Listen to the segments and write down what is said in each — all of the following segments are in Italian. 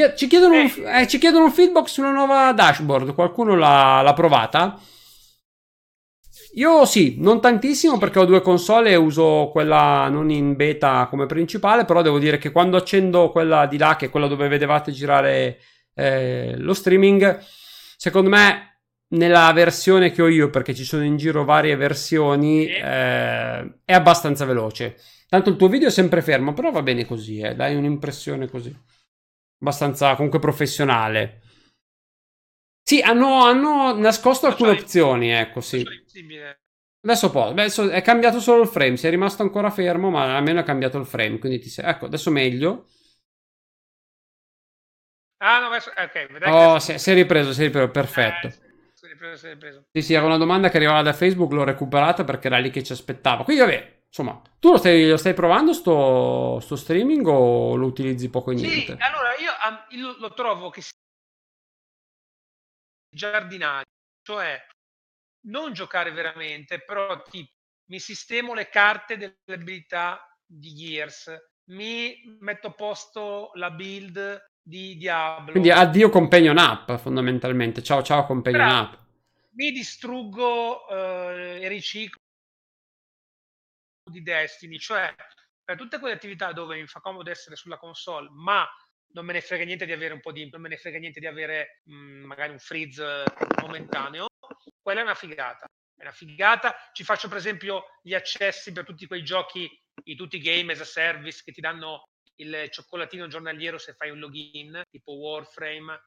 chied- ci, chiedono un, eh. eh, ci, chiedono un, feedback sulla nuova dashboard. Qualcuno l'ha, l'ha, provata? Io sì, non tantissimo perché ho due console e uso quella non in beta come principale, però devo dire che quando accendo quella di là, che è quella dove vedevate girare eh, lo streaming, secondo me nella versione che ho io, perché ci sono in giro varie versioni, eh, è abbastanza veloce. Tanto il tuo video è sempre fermo, però va bene così, eh, dai un'impressione così abbastanza comunque professionale. Sì, hanno, hanno nascosto alcune opzioni, ecco, sì. Adesso può, adesso è cambiato solo il frame, si è rimasto ancora fermo, ma almeno è cambiato il frame, quindi ti sei... Ecco, adesso meglio. Ah, no, adesso... ok. Oh, si, si, è ripreso, si è ripreso, perfetto. Eh, si è ripreso, si è ripreso. Sì, sì, era una domanda che arrivava da Facebook, l'ho recuperata perché era lì che ci aspettava. Quindi, vabbè, Insomma, tu lo stai, lo stai provando sto, sto, streaming o lo utilizzi poco e niente? Sì, allora io um, lo trovo che giardinaggio, cioè non giocare veramente, però tipo, mi sistemo le carte delle abilità di Gears, mi metto a posto la build di Diablo. Quindi addio Companion App fondamentalmente, ciao ciao Companion Però, App. Mi distruggo eh, e riciclo di Destiny, cioè per tutte quelle attività dove mi fa comodo essere sulla console, ma non me ne frega niente di avere un po' di non me ne frega niente di avere mh, mhmm, magari un freeze momentaneo, quella è una figata. È una figata. Ci faccio per esempio gli accessi per tutti quei giochi, i tutti i game as a service che ti danno il cioccolatino giornaliero se fai un login, tipo Warframe,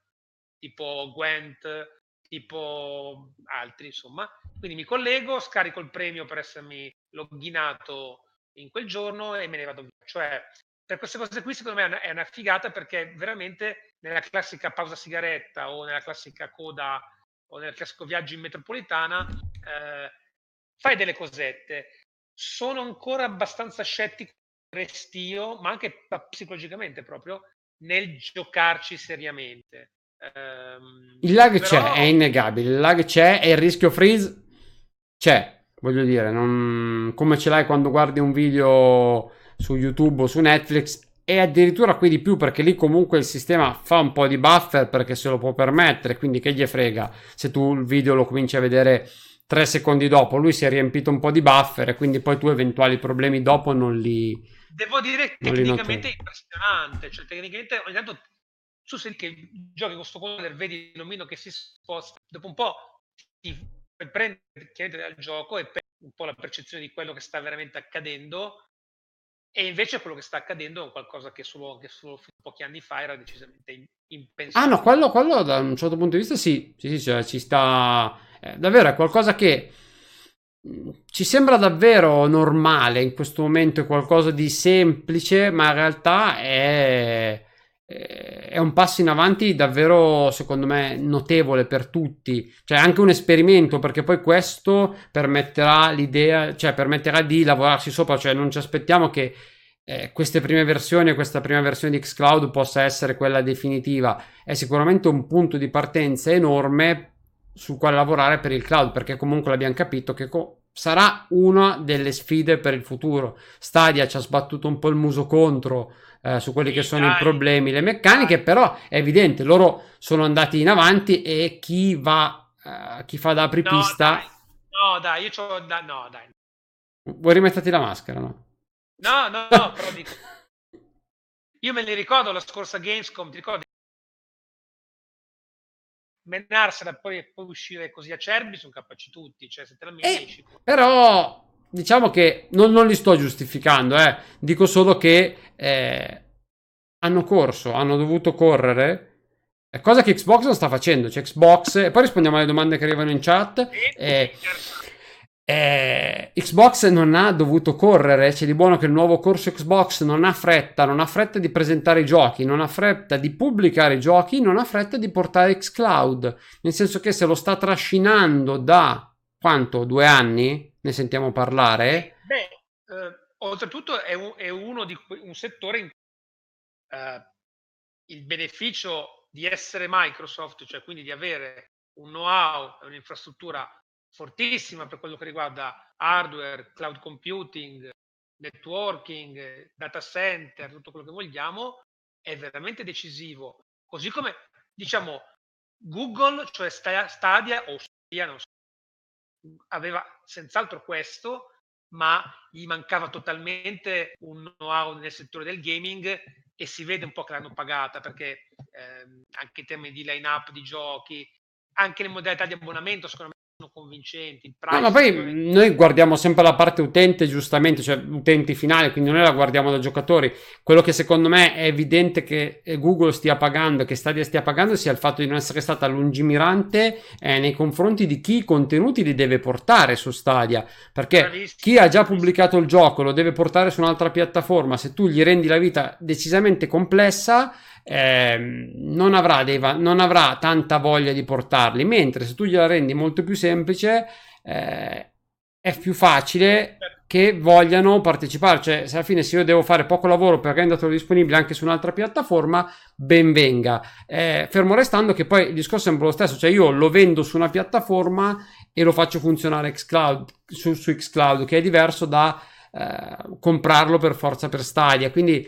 tipo Gwent, tipo altri, insomma. Quindi mi collego, scarico il premio per essermi loginato in quel giorno e me ne vado via. Cioè, per queste cose qui secondo me è una figata perché veramente nella classica pausa sigaretta o nella classica coda o nel classico viaggio in metropolitana eh, fai delle cosette. Sono ancora abbastanza scettico, restio, ma anche psicologicamente proprio, nel giocarci seriamente. Um, il lag però... c'è, è innegabile. Il lag c'è e il rischio freeze c'è. Voglio dire, non... come ce l'hai quando guardi un video su YouTube o su Netflix e addirittura qui di più perché lì comunque il sistema fa un po' di buffer perché se lo può permettere, quindi che gli frega se tu il video lo cominci a vedere tre secondi dopo, lui si è riempito un po' di buffer e quindi poi tu eventuali problemi dopo non li... Devo dire tecnicamente impressionante, cioè tecnicamente ogni tanto tu senti che giochi con questo quadro, vedi il nomino che si sposta, dopo un po' ti prende dal gioco e un po' la percezione di quello che sta veramente accadendo e invece quello che sta accadendo è qualcosa che solo, che solo pochi anni fa era decisamente impensabile. Ah no, quello, quello, da un certo punto di vista sì, sì, sì cioè, ci sta... Eh, davvero è qualcosa che mm, ci sembra davvero normale in questo momento, è qualcosa di semplice, ma in realtà è è un passo in avanti davvero, secondo me, notevole per tutti. Cioè, anche un esperimento, perché poi questo permetterà l'idea, cioè permetterà di lavorarci sopra. Cioè, non ci aspettiamo che eh, queste prime versioni, questa prima versione di Xcloud possa essere quella definitiva. È sicuramente un punto di partenza enorme su quale lavorare per il cloud, perché comunque l'abbiamo capito che co- sarà una delle sfide per il futuro. Stadia ci ha sbattuto un po' il muso contro eh, su quelli che sono i problemi, le meccaniche, dai. però è evidente, loro sono andati in avanti e chi va, uh, chi fa da apripista... No, dai, no, dai io c'ho... Da, no, dai. Vuoi rimetterti la maschera, no? No, no, no, però dico... Io me li ricordo la scorsa Gamescom, ti ricordi? menarsela poi, poi uscire così acerbi sono capaci tutti, cioè se te la metti... Eh, però diciamo che non, non, li sto giustificando, eh. dico solo che eh, hanno corso, hanno dovuto correre. Cosa che Xbox non sta facendo. Cioè, Xbox, e poi rispondiamo alle domande che arrivano in chat. Eh, eh, Xbox non ha dovuto correre. C'è di buono che il nuovo corso Xbox non ha fretta, non ha fretta di presentare i giochi, non ha fretta di pubblicare i giochi, non ha fretta di portare Xcloud. Nel senso che se lo sta trascinando da quanto? Due anni? Ne sentiamo parlare? Beh, eh, oltretutto è, un, è uno di un settore in cui eh, il beneficio di essere Microsoft, cioè quindi di avere un know-how e un'infrastruttura fortissima per quello che riguarda hardware, cloud computing, networking, data center, tutto quello che vogliamo, è veramente decisivo. Così come, diciamo, Google, cioè Stadia o Stadia, non so, aveva senz'altro questo, ma gli mancava totalmente un know-how nel settore del gaming e si vede un po' che l'hanno pagata perché ehm, anche in termini di line-up di giochi, anche le modalità di abbonamento, secondo me sono convincenti. No, ma poi noi guardiamo sempre la parte utente, giustamente, cioè utenti finali, quindi noi la guardiamo da giocatori. Quello che secondo me è evidente che Google stia pagando, che Stadia stia pagando, sia il fatto di non essere stata lungimirante eh, nei confronti di chi i contenuti li deve portare su Stadia. Perché Bravissimo. chi ha già pubblicato il gioco lo deve portare su un'altra piattaforma. Se tu gli rendi la vita decisamente complessa eh, non, avrà dei, non, avrà tanta voglia di portarli, mentre se tu gliela rendi molto più semplice eh, è più facile che vogliano partecipare, cioè se alla fine se io devo fare poco lavoro per renderlo disponibile anche su un'altra piattaforma, ben venga. Eh, fermo restando che poi il discorso è sempre lo stesso, cioè io lo vendo su una piattaforma e lo faccio funzionare xCloud, su, su xCloud, che è diverso da eh, comprarlo per forza per Stadia, quindi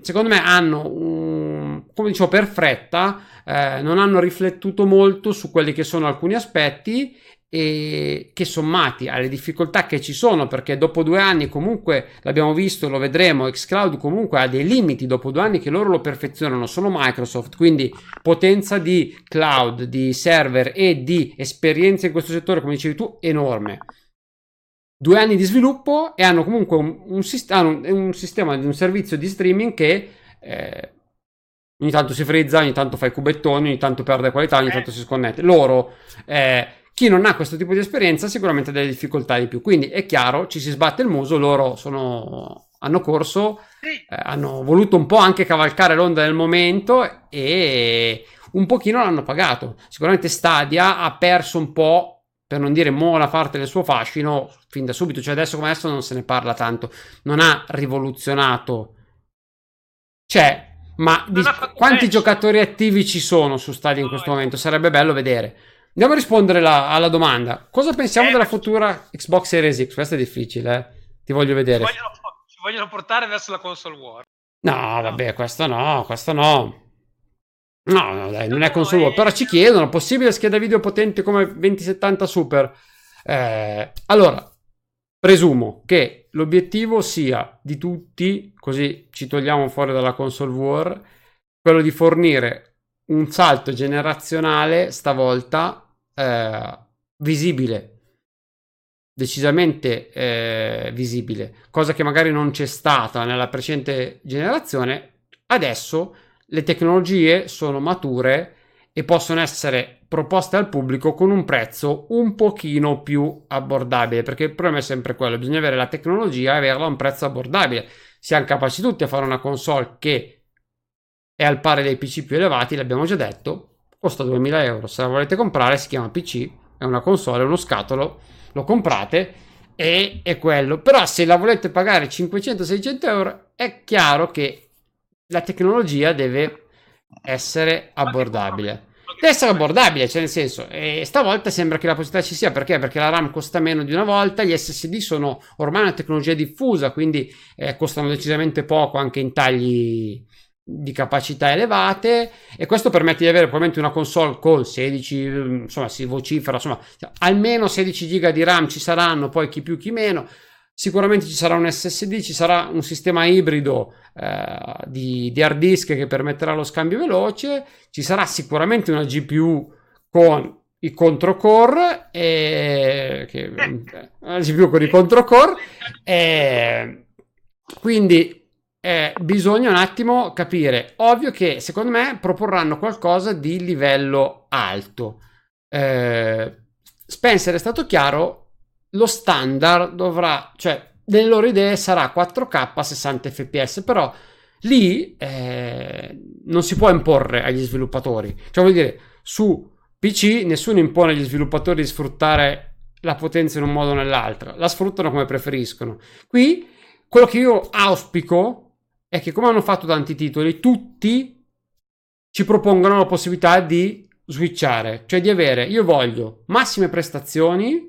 secondo me hanno, un, come dicevo, per fretta, eh, non hanno riflettuto molto su quelli che sono alcuni aspetti e che sommati alle difficoltà che ci sono perché dopo due anni comunque l'abbiamo visto lo vedremo xCloud comunque ha dei limiti dopo due anni che loro lo perfezionano sono Microsoft quindi potenza di cloud di server e di esperienza in questo settore come dicevi tu enorme due anni di sviluppo e hanno comunque un, un, un, un sistema un servizio di streaming che eh, ogni tanto si frizza, ogni tanto fa i cubettoni, ogni tanto perde qualità, ogni eh. tanto si sconnette. Loro, eh, chi non ha questo tipo di esperienza, sicuramente ha delle difficoltà di più. Quindi è chiaro, ci si sbatte il muso, loro sono, hanno corso, eh, hanno voluto un po' anche cavalcare l'onda del momento e un pochino l'hanno pagato. Sicuramente Stadia ha perso un po' per non dire buona parte del suo fascino fin da subito, cioè adesso come adesso non se ne parla tanto, non ha rivoluzionato. Cioè, ma di, quanti match. giocatori attivi ci sono su Stadia in questo momento? Sarebbe bello vedere. Andiamo a rispondere la, alla domanda. Cosa pensiamo eh, della futura Xbox Series X? Questo è difficile, eh? Ti voglio vedere. Ci vogliono, ci vogliono portare verso la console war. No, vabbè, questo no, questo no. No, no, dai, non è console war. Però ci chiedono, possibile scheda video potente come 2070 Super? Eh, allora, presumo che l'obiettivo sia di tutti, così ci togliamo fuori dalla console war, quello di fornire un salto generazionale stavolta eh, visibile decisamente eh, visibile, cosa che magari non c'è stata nella precedente generazione. Adesso le tecnologie sono mature e possono essere proposte al pubblico con un prezzo un pochino più abbordabile, perché il problema è sempre quello, bisogna avere la tecnologia e averla a un prezzo abbordabile. Siamo capaci tutti a fare una console che è al pari dei PC più elevati, l'abbiamo già detto, costa 2000 euro, se la volete comprare si chiama PC, è una console, è uno scatolo, lo comprate e è quello. Però se la volete pagare 500-600 euro è chiaro che la tecnologia deve essere abbordabile. Deve essere abbordabile, cioè nel senso, e stavolta sembra che la possibilità ci sia perché? Perché la RAM costa meno di una volta, gli SSD sono ormai una tecnologia diffusa, quindi eh, costano decisamente poco anche in tagli di capacità elevate e questo permette di avere probabilmente una console con 16 insomma si vocifera insomma almeno 16 giga di RAM ci saranno poi chi più chi meno Sicuramente ci sarà un SSD, ci sarà un sistema ibrido eh, di, di, hard disk che permetterà lo scambio veloce, ci sarà sicuramente una GPU con i controcore, e, che, eh, una GPU con i controcore, e, quindi eh, bisogna un attimo capire. Ovvio che secondo me proporranno qualcosa di livello alto. Eh, Spencer è stato chiaro lo standard dovrà, cioè nelle loro idee sarà 4K a 60 fps, però lì eh, non si può imporre agli sviluppatori. Cioè vuol dire, su PC nessuno impone agli sviluppatori di sfruttare la potenza in un modo o nell'altro, la sfruttano come preferiscono. Qui quello che io auspico è che come hanno fatto tanti titoli, tutti ci propongono la possibilità di switchare, cioè di avere, io voglio massime prestazioni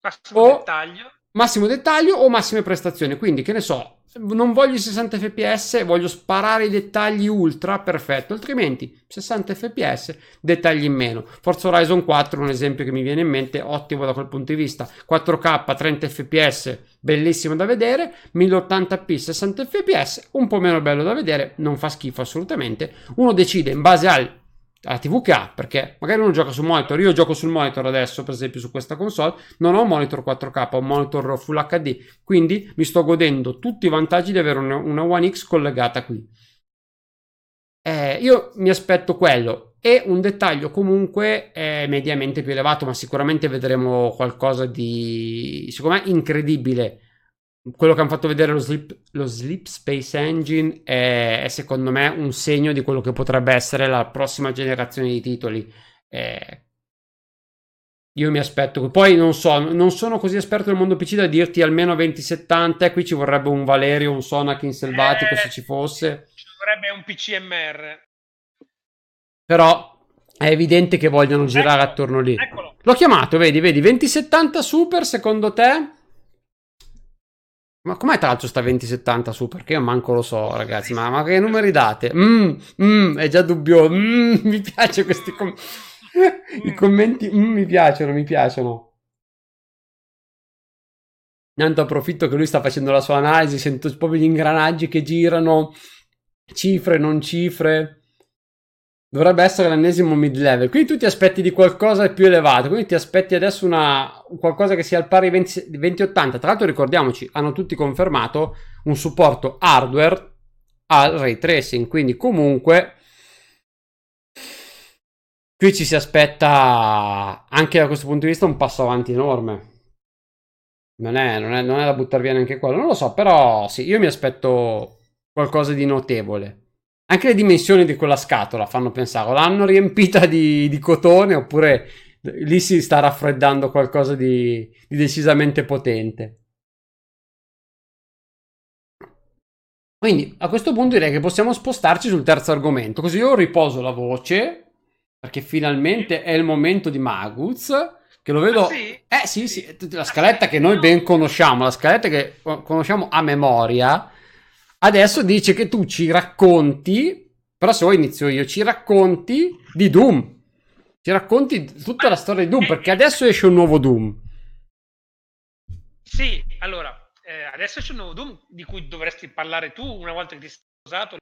massimo o dettaglio. massimo dettaglio o massime prestazioni, quindi che ne so, non voglio i 60 fps, voglio sparare i dettagli ultra, perfetto, altrimenti 60 fps, dettagli in meno. Forza Horizon 4 è un esempio che mi viene in mente, ottimo da quel punto di vista, 4K, 30 fps, bellissimo da vedere, 1080p, 60 fps, un po' meno bello da vedere, non fa schifo assolutamente. Uno decide in base al alla ha, perché magari uno gioca su monitor, io gioco sul monitor adesso, per esempio su questa console, non ho un monitor 4K, ho un monitor Full HD, quindi mi sto godendo tutti i vantaggi di avere una, una One X collegata qui. Eh, io mi aspetto quello. E un dettaglio comunque mediamente più elevato, ma sicuramente vedremo qualcosa di, secondo me, incredibile quello che hanno fatto vedere lo Sleep, lo Sleep Space Engine è, è, secondo me un segno di quello che potrebbe essere la prossima generazione di titoli. Eh, io mi aspetto, poi non so, non sono così esperto del mondo PC da dirti almeno 2070, qui ci vorrebbe un Valerio, un Sonakin selvatico eh, se ci fosse. Ci vorrebbe un PCMR. Però è evidente che vogliono girare eccolo, attorno lì. Eccolo. L'ho chiamato, vedi, vedi, 2070 Super secondo te? Ma com'è tra l'altro sta 2070 su? Perché io manco lo so, ragazzi. Ma, ma che numeri date? Mm, mm, è già dubbio. Mm, mi piace questi com- I commenti mm, mi piacciono, mi piacciono. Tanto approfitto che lui sta facendo la sua analisi, sento proprio gli ingranaggi che girano, cifre, non cifre. Dovrebbe essere l'ennesimo mid level. Quindi tu ti aspetti di qualcosa di più elevato. Quindi ti aspetti adesso una, qualcosa che sia al pari 20, 2080. Tra l'altro, ricordiamoci, hanno tutti confermato un supporto hardware al ray tracing. Quindi, comunque, qui ci si aspetta anche da questo punto di vista un passo avanti enorme. Non è, non è, non è da buttare via neanche quello. Non lo so, però sì, io mi aspetto qualcosa di notevole. Anche le dimensioni di quella scatola fanno pensare, l'hanno riempita di, di cotone oppure lì si sta raffreddando qualcosa di, di decisamente potente. Quindi a questo punto direi che possiamo spostarci sul terzo argomento, così io riposo la voce, perché finalmente è il momento di Maguz, che lo vedo... Ah, sì? Eh sì, sì, la scaletta che noi ben conosciamo, la scaletta che conosciamo a memoria, Adesso dice che tu ci racconti, però se vuoi inizio io, ci racconti di Doom. Ci racconti tutta la storia di Doom, perché adesso esce un nuovo Doom. Sì, allora, eh, adesso esce un nuovo Doom di cui dovresti parlare tu una volta che ti sei sposato.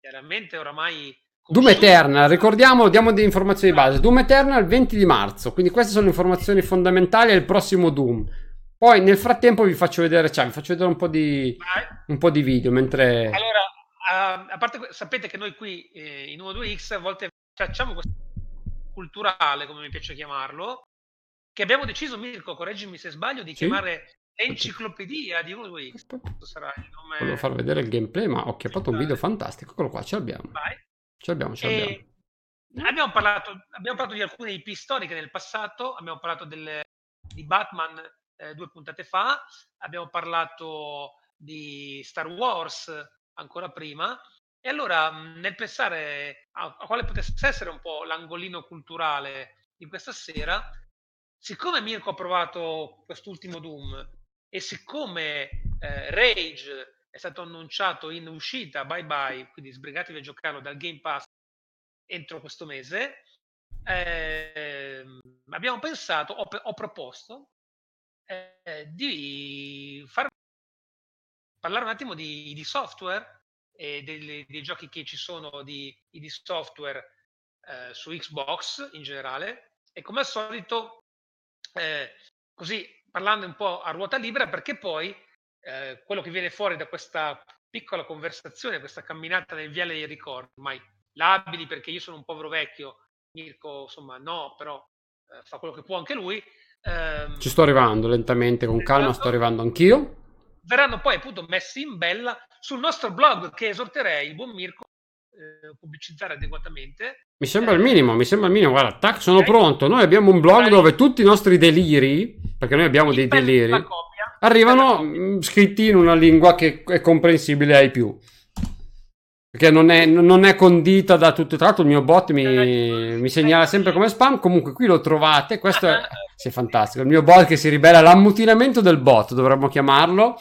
Chiaramente oramai... Doom Eternal, ricordiamo, diamo delle informazioni di base. Doom Eternal il 20 di marzo, quindi queste sono le informazioni fondamentali al prossimo Doom. Poi nel frattempo vi faccio vedere, cioè, vi faccio vedere un po' di, un po di video mentre... Allora, a parte, sapete che noi qui eh, in 1-2X a volte facciamo questo culturale, come mi piace chiamarlo, che abbiamo deciso, Mirko, correggimi se sbaglio, di sì? chiamare enciclopedia di 1-2X. Sarà il nome... Volevo far vedere il gameplay, ma ho chiappato un video fantastico. Eccolo qua, ce l'abbiamo. Vai. Ce l'abbiamo, ce l'abbiamo. Abbiamo parlato, abbiamo parlato di alcune IP storiche nel passato, abbiamo parlato delle, di Batman eh, due puntate fa, abbiamo parlato di Star Wars ancora prima. E allora, nel pensare a, a quale potesse essere un po' l'angolino culturale di questa sera, siccome Mirko ha provato quest'ultimo Doom e siccome eh, Rage è stato annunciato in uscita, bye bye, quindi sbrigatevi a giocarlo dal Game Pass entro questo mese, eh, abbiamo pensato, ho, ho proposto eh, di far parlare un attimo di, di software e dei, dei, giochi che ci sono di, di software eh, su Xbox in generale. E come al solito eh, così parlando un po' a ruota libera perché poi eh, quello che viene fuori da questa piccola conversazione, questa camminata nel viale dei ricordi, ormai labili perché io sono un povero vecchio, Mirko insomma no, però eh, fa quello che può anche lui, Ehm, Ci sto arrivando lentamente, con calma esatto. sto arrivando anch'io. Verranno poi appunto messi in bella sul nostro blog che esorterei il buon Mirko eh, a pubblicizzare adeguatamente. Mi sembra eh, il minimo, mi sembra il minimo. Guarda, tac, sono okay. pronto. Noi abbiamo un blog dove tutti i nostri deliri, perché noi abbiamo dei deliri. arrivano mm, scritti in una lingua che è comprensibile ai più. Perché non è, non è condita da tutto. Tra l'altro, il mio bot mi, mi segnala sempre come spam. Comunque, qui lo trovate. Questo è, sì, è fantastico. Il mio bot che si ribella all'ammutinamento del bot, dovremmo chiamarlo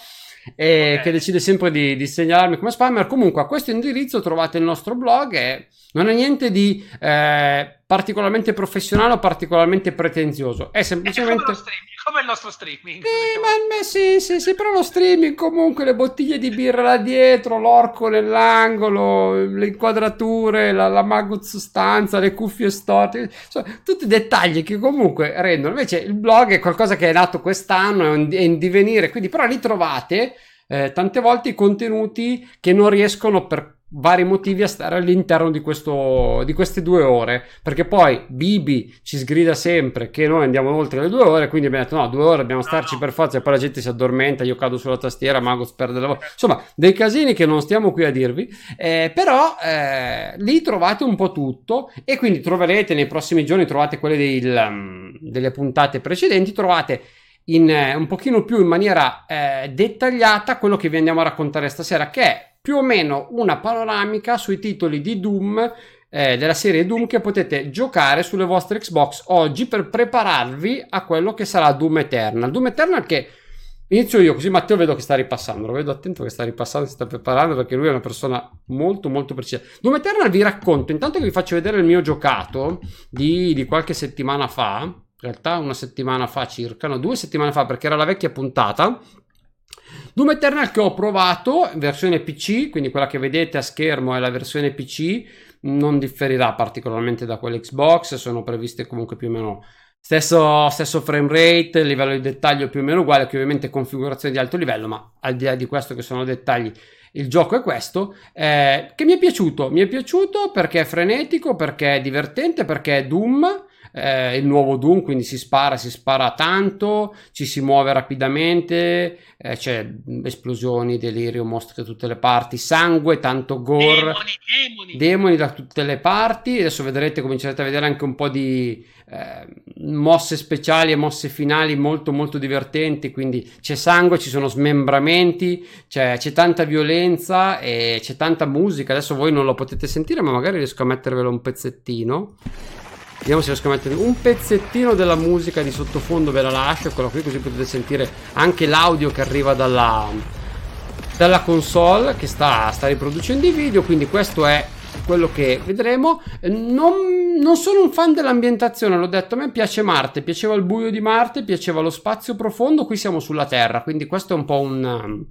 e okay. che decide sempre di, di, segnalarmi come spammer. Comunque a questo indirizzo trovate il nostro blog e non è niente di eh, particolarmente professionale o particolarmente pretenzioso, è semplicemente... È come, il nostro streaming. Sì, ma, sì, sì, sì, però lo streaming comunque, le bottiglie di birra là dietro, l'orco nell'angolo, le inquadrature, la, la maguz stanza, le cuffie storte, insomma, tutti dettagli che comunque rendono. Invece il blog è qualcosa che è nato quest'anno, è in, divenire, quindi però ritrovate eh, tante volte i contenuti che non riescono per vari motivi a stare all'interno di, questo, di queste due ore. Perché poi Bibi ci sgrida sempre che noi andiamo oltre le due ore quindi abbiamo detto no due ore dobbiamo starci per forza e poi la gente si addormenta io cado sulla tastiera Magos perde la voce insomma dei casini che non stiamo qui a dirvi eh, però eh, lì trovate un po' tutto e quindi troverete nei prossimi giorni trovate quelle del, um, delle puntate precedenti trovate in, eh, un pochino più in maniera eh, dettagliata quello che vi andiamo a raccontare stasera che è più o meno una panoramica sui titoli di Doom eh, della serie Doom che potete giocare sulle vostre Xbox oggi per prepararvi a quello che sarà Doom Eternal. Doom Eternal che inizio io così Matteo vedo che sta ripassando, lo vedo attento che sta ripassando, si sta preparando perché lui è una persona molto molto precisa. Doom Eternal vi racconto, intanto che vi faccio vedere il mio giocato di, di qualche settimana fa, in realtà una settimana fa circa, no due settimane fa perché era la vecchia puntata Doom Eternal che ho provato, versione PC, quindi quella che vedete a schermo è la versione PC, non differirà particolarmente da quella Xbox, sono previste comunque più o meno stesso, stesso frame rate, livello di dettaglio più o meno uguale, che ovviamente configurazione di alto livello, ma al di là di questo che sono dettagli il gioco è questo, eh, che mi è piaciuto, mi è piaciuto perché è frenetico, perché è divertente, perché è Doom, eh, il nuovo Doom, quindi si spara, si spara tanto, ci si muove rapidamente, eh, c'è esplosioni, delirio, mostri da tutte le parti, sangue, tanto gore, demoni, demoni. demoni da tutte le parti, adesso vedrete, comincerete a vedere anche un po' di eh, mosse speciali e mosse finali molto molto divertenti, quindi c'è sangue, ci sono smembramenti, c'è, c'è tanta violenza e c'è tanta musica, adesso voi non lo potete sentire ma magari riesco a mettervelo un pezzettino. Vediamo se riesco a mettere un pezzettino della musica di sottofondo, ve la lascio, eccola qui così potete sentire anche l'audio che arriva dalla, dalla console che sta, sta riproducendo i video, quindi questo è quello che vedremo. Non, non, sono un fan dell'ambientazione, l'ho detto, a me piace Marte, piaceva il buio di Marte, piaceva lo spazio profondo, qui siamo sulla Terra, quindi questo è un po' un,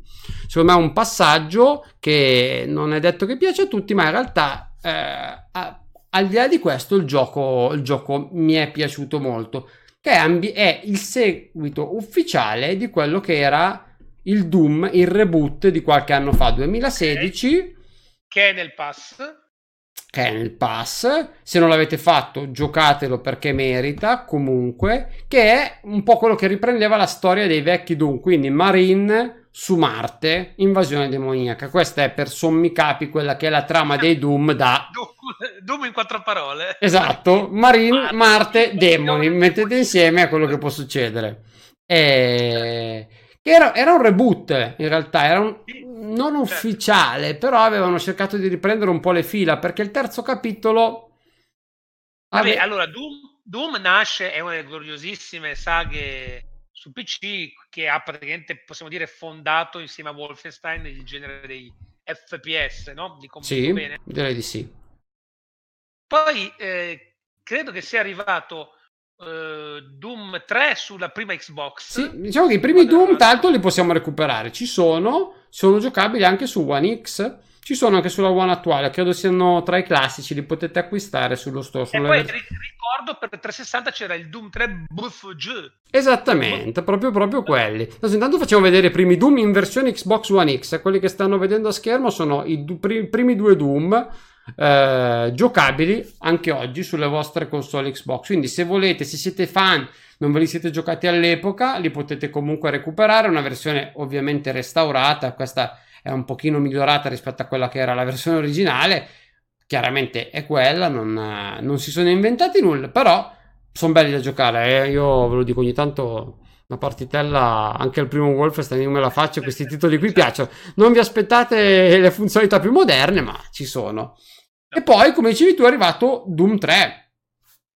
secondo me, un passaggio che non è detto che piace a tutti, ma in realtà eh, al di là di questo, il gioco, il gioco mi è piaciuto molto. Che è, ambi- è il seguito ufficiale di quello che era il Doom, il reboot di qualche anno fa, 2016. Che è nel pass. Che è nel pass. Se non l'avete fatto, giocatelo perché merita. Comunque, che è un po' quello che riprendeva la storia dei vecchi Doom. Quindi Marine su Marte, invasione demoniaca. Questa è per sommi capi quella che è la trama dei Doom da... Doom in quattro parole. Esatto, Marine, Marte, demoni. Mettete insieme a quello che può succedere. E... Era, era, un reboot in realtà, era un, non certo. ufficiale, però avevano cercato di riprendere un po' le fila perché il terzo capitolo... Vabbè, allora Doom, Doom nasce, è una delle gloriosissime saghe su PC che ha praticamente, possiamo dire, fondato insieme a Wolfenstein il genere dei FPS, no? Di sì, bene. direi di sì. Poi eh, credo che sia arrivato eh, Doom 3 sulla prima Xbox. Sì, diciamo che i primi Doom tanto li possiamo recuperare, ci sono, sono giocabili anche su One X ci sono anche sulla One attuale, credo siano tra i classici, li potete acquistare sullo store. E poi ricordo per 360 c'era il Doom 3 BFG. Esattamente, proprio, proprio quelli. Adesso intanto facciamo vedere i primi Doom in versione Xbox One X. Quelli che stanno vedendo a schermo sono i du- primi due Doom. Eh, giocabili anche oggi sulle vostre console Xbox. Quindi, se volete, se siete fan, non ve li siete giocati all'epoca, li potete comunque recuperare. Una versione ovviamente restaurata. Questa è un pochino migliorata rispetto a quella che era la versione originale. Chiaramente è quella, non, non si sono inventati nulla, però sono belli da giocare. Eh? Io ve lo dico ogni tanto, una partitella anche il primo Wolfenstein io me la faccio questi titoli qui piacciono non vi aspettate le funzionalità più moderne ma ci sono e poi come dicevi tu è arrivato Doom 3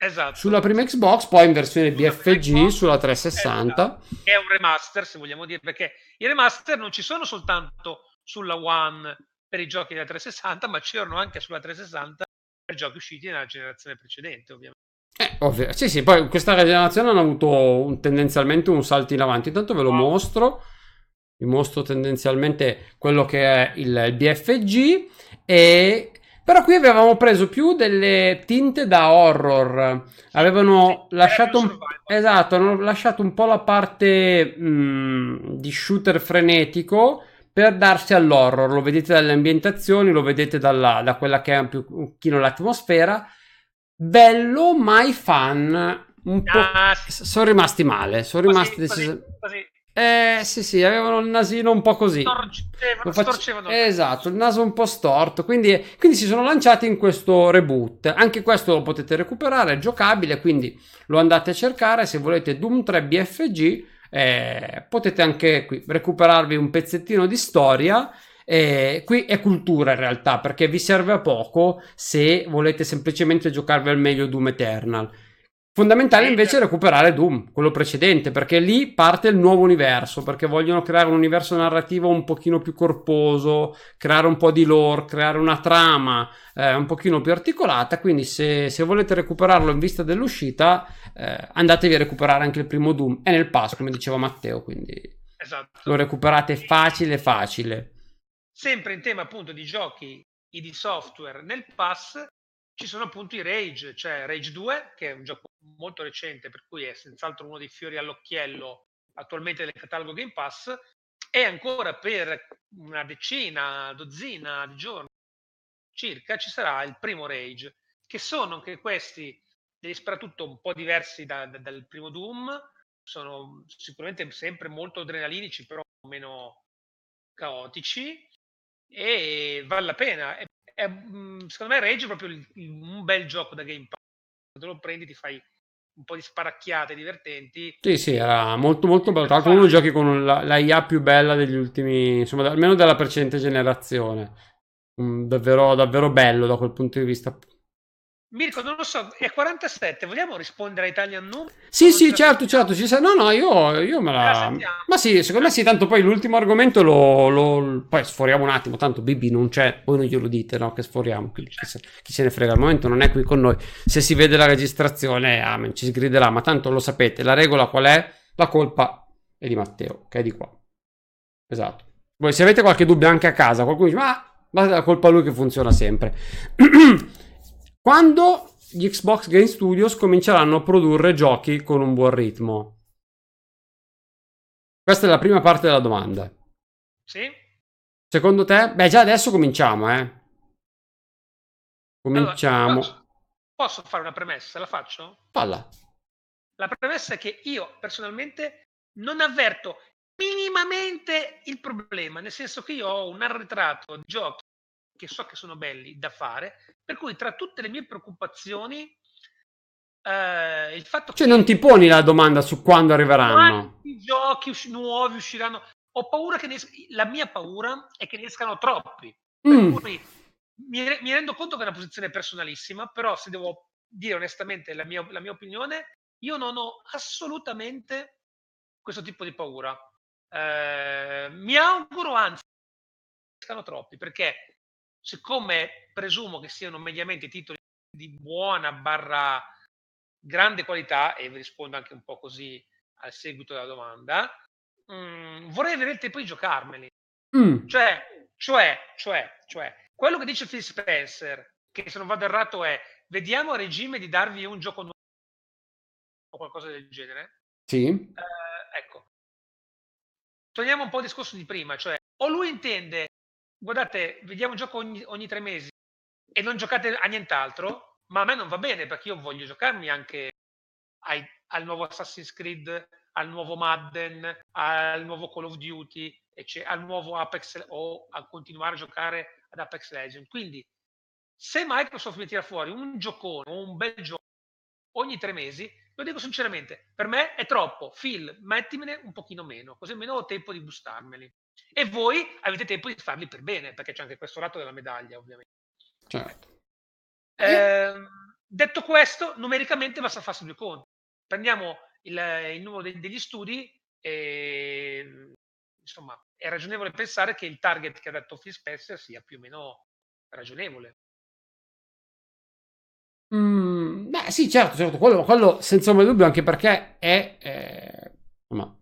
Esatto. Sulla prima Xbox, poi in versione BFG sulla 360. Esatto. È un remaster, se vogliamo dire, perché i remaster non ci sono soltanto sulla One per i giochi della 360, ma c'erano anche sulla 360 per giochi usciti nella generazione precedente, ovviamente. Eh, ovvio. Sì, sì, poi questa generazione hanno avuto un, tendenzialmente un salto in avanti. Intanto ve lo wow. mostro. Vi mostro tendenzialmente quello che è il, il BFG e però qui avevamo preso più delle tinte da horror. Avevano sì, lasciato un... Esatto, hanno lasciato un po' la parte mh, mm, di shooter frenetico per darsi all'horror. Lo vedete dalle ambientazioni, lo vedete dalla, da quella che è un pochino l'atmosfera. Bello, mai fan. Un po'... Ah, sì. Sono rimasti male. Sono rimasti così, decis- così, eh sì sì, avevano il nasino un po' così. Storcevano, faccio... storcevano. Esatto, il naso un po' storto, quindi, quindi, si sono lanciati in questo reboot. Anche questo lo potete recuperare, è giocabile, quindi lo andate a cercare. Se volete Doom 3 BFG, eh, potete anche qui recuperarvi un pezzettino di storia. Eh, qui è cultura in realtà, perché vi serve a poco se volete semplicemente giocarvi al meglio Doom Eternal Fondamentale invece è recuperare Doom, quello precedente, perché lì parte il nuovo universo, perché vogliono creare un universo narrativo un pochino più corposo, creare un po' di lore, creare una trama eh, un pochino più articolata, quindi se, se, volete recuperarlo in vista dell'uscita, eh, andatevi a recuperare anche il primo Doom, è nel pass, come diceva Matteo, quindi esatto. lo recuperate facile facile. Sempre in tema appunto di giochi ID Software nel pass ci sono appunto i Rage, cioè Rage 2, che è un gioco molto recente, per cui è senz'altro uno dei fiori all'occhiello attualmente del catalogo Game Pass, e ancora per una decina, dozzina di giorni circa ci sarà il primo Rage, che sono anche questi soprattutto un po' diversi da, da, dal primo Doom, sono sicuramente sempre molto adrenalinici, però meno caotici, e vale la pena. È è, mhmm, secondo me Rage è proprio il, il, un bel gioco da Game Pass. Quando lo prendi ti fai un po' di sparacchiate divertenti. Sì, sì, era molto molto bello. Tra l'altro uno giochi con la, la IA più bella degli ultimi, insomma, almeno della precedente generazione. Mm, davvero, davvero bello da quel punto di vista. Mirko, non lo so, è 47, vogliamo rispondere a Italian Noom? Sì, sì, certo, certo, ci sei. No, no, io, io me la... Ma sì, secondo me sì, tanto poi l'ultimo argomento lo, lo... Poi sforiamo un attimo, tanto Bibi non c'è, voi non glielo dite, no, che sforiamo, quindi chi se, chi se ne frega, al momento non è qui con noi. Se si vede la registrazione, amen, ci sgriderà, ma tanto lo sapete, la regola qual è? La colpa è di Matteo, che è di qua. Esatto. Voi se avete qualche dubbio anche a casa, qualcuno dice, ma... Ma è la colpa a lui che funziona sempre. Quando gli Xbox Game Studios cominceranno a produrre giochi con un buon ritmo? Questa è la prima parte della domanda. Sì. Secondo te? Beh, già adesso cominciamo, eh. Cominciamo. Allora, posso fare una premessa? La faccio? Falla. La premessa è che io personalmente non avverto minimamente il problema, nel senso che io ho un arretrato di giochi che so che sono belli da fare, per cui tra tutte le mie preoccupazioni eh, il fatto cioè che... non ti poni la domanda su quando arriveranno. I giochi usci- nuovi usciranno. Ho paura che ne es- la mia paura è che ne escano troppi. Mm. Mi, re- mi, rendo conto che è una posizione personalissima, però se devo dire onestamente la mia, la mia opinione, io non ho assolutamente questo tipo di paura. Eh, mi auguro anzi che escano troppi perché siccome presumo che siano mediamente titoli di buona barra grande qualità, e vi rispondo anche un po' così al seguito della domanda, mh, mm, vorrei avere il tempo di giocarmeli. Mm. Cioè, cioè, cioè, cioè, quello che dice Phil Spencer, che se non vado errato è, vediamo a regime di darvi un gioco nuovo o qualcosa del genere. Sì. Eh, ecco. Togliamo un po' il discorso di prima, cioè, o lui intende guardate, vediamo un gioco ogni, ogni tre mesi e non giocate a nient'altro, ma a me non va bene perché io voglio giocarmi anche ai, al nuovo Assassin's Creed, al nuovo Madden, al nuovo Call of Duty, al nuovo Apex o a continuare a giocare ad Apex Legends. Quindi, se Microsoft mi tira fuori un giocone o un bel gioco ogni tre mesi, lo dico sinceramente, per me è troppo. Phil, mettimene un pochino meno, così almeno ho tempo di gustarmeli. E voi avete tempo di farli per bene, perché c'è anche questo lato della medaglia, ovviamente. Certo. Eh, detto questo, numericamente basta farsi due conti. Prendiamo il, il numero de- degli studi e insomma è ragionevole pensare che il target che ha detto Phil Spencer sia più o meno ragionevole. Mm, beh, sì, certo, certo, quello, quello senza ombra di dubbio, anche perché è, eh, insomma,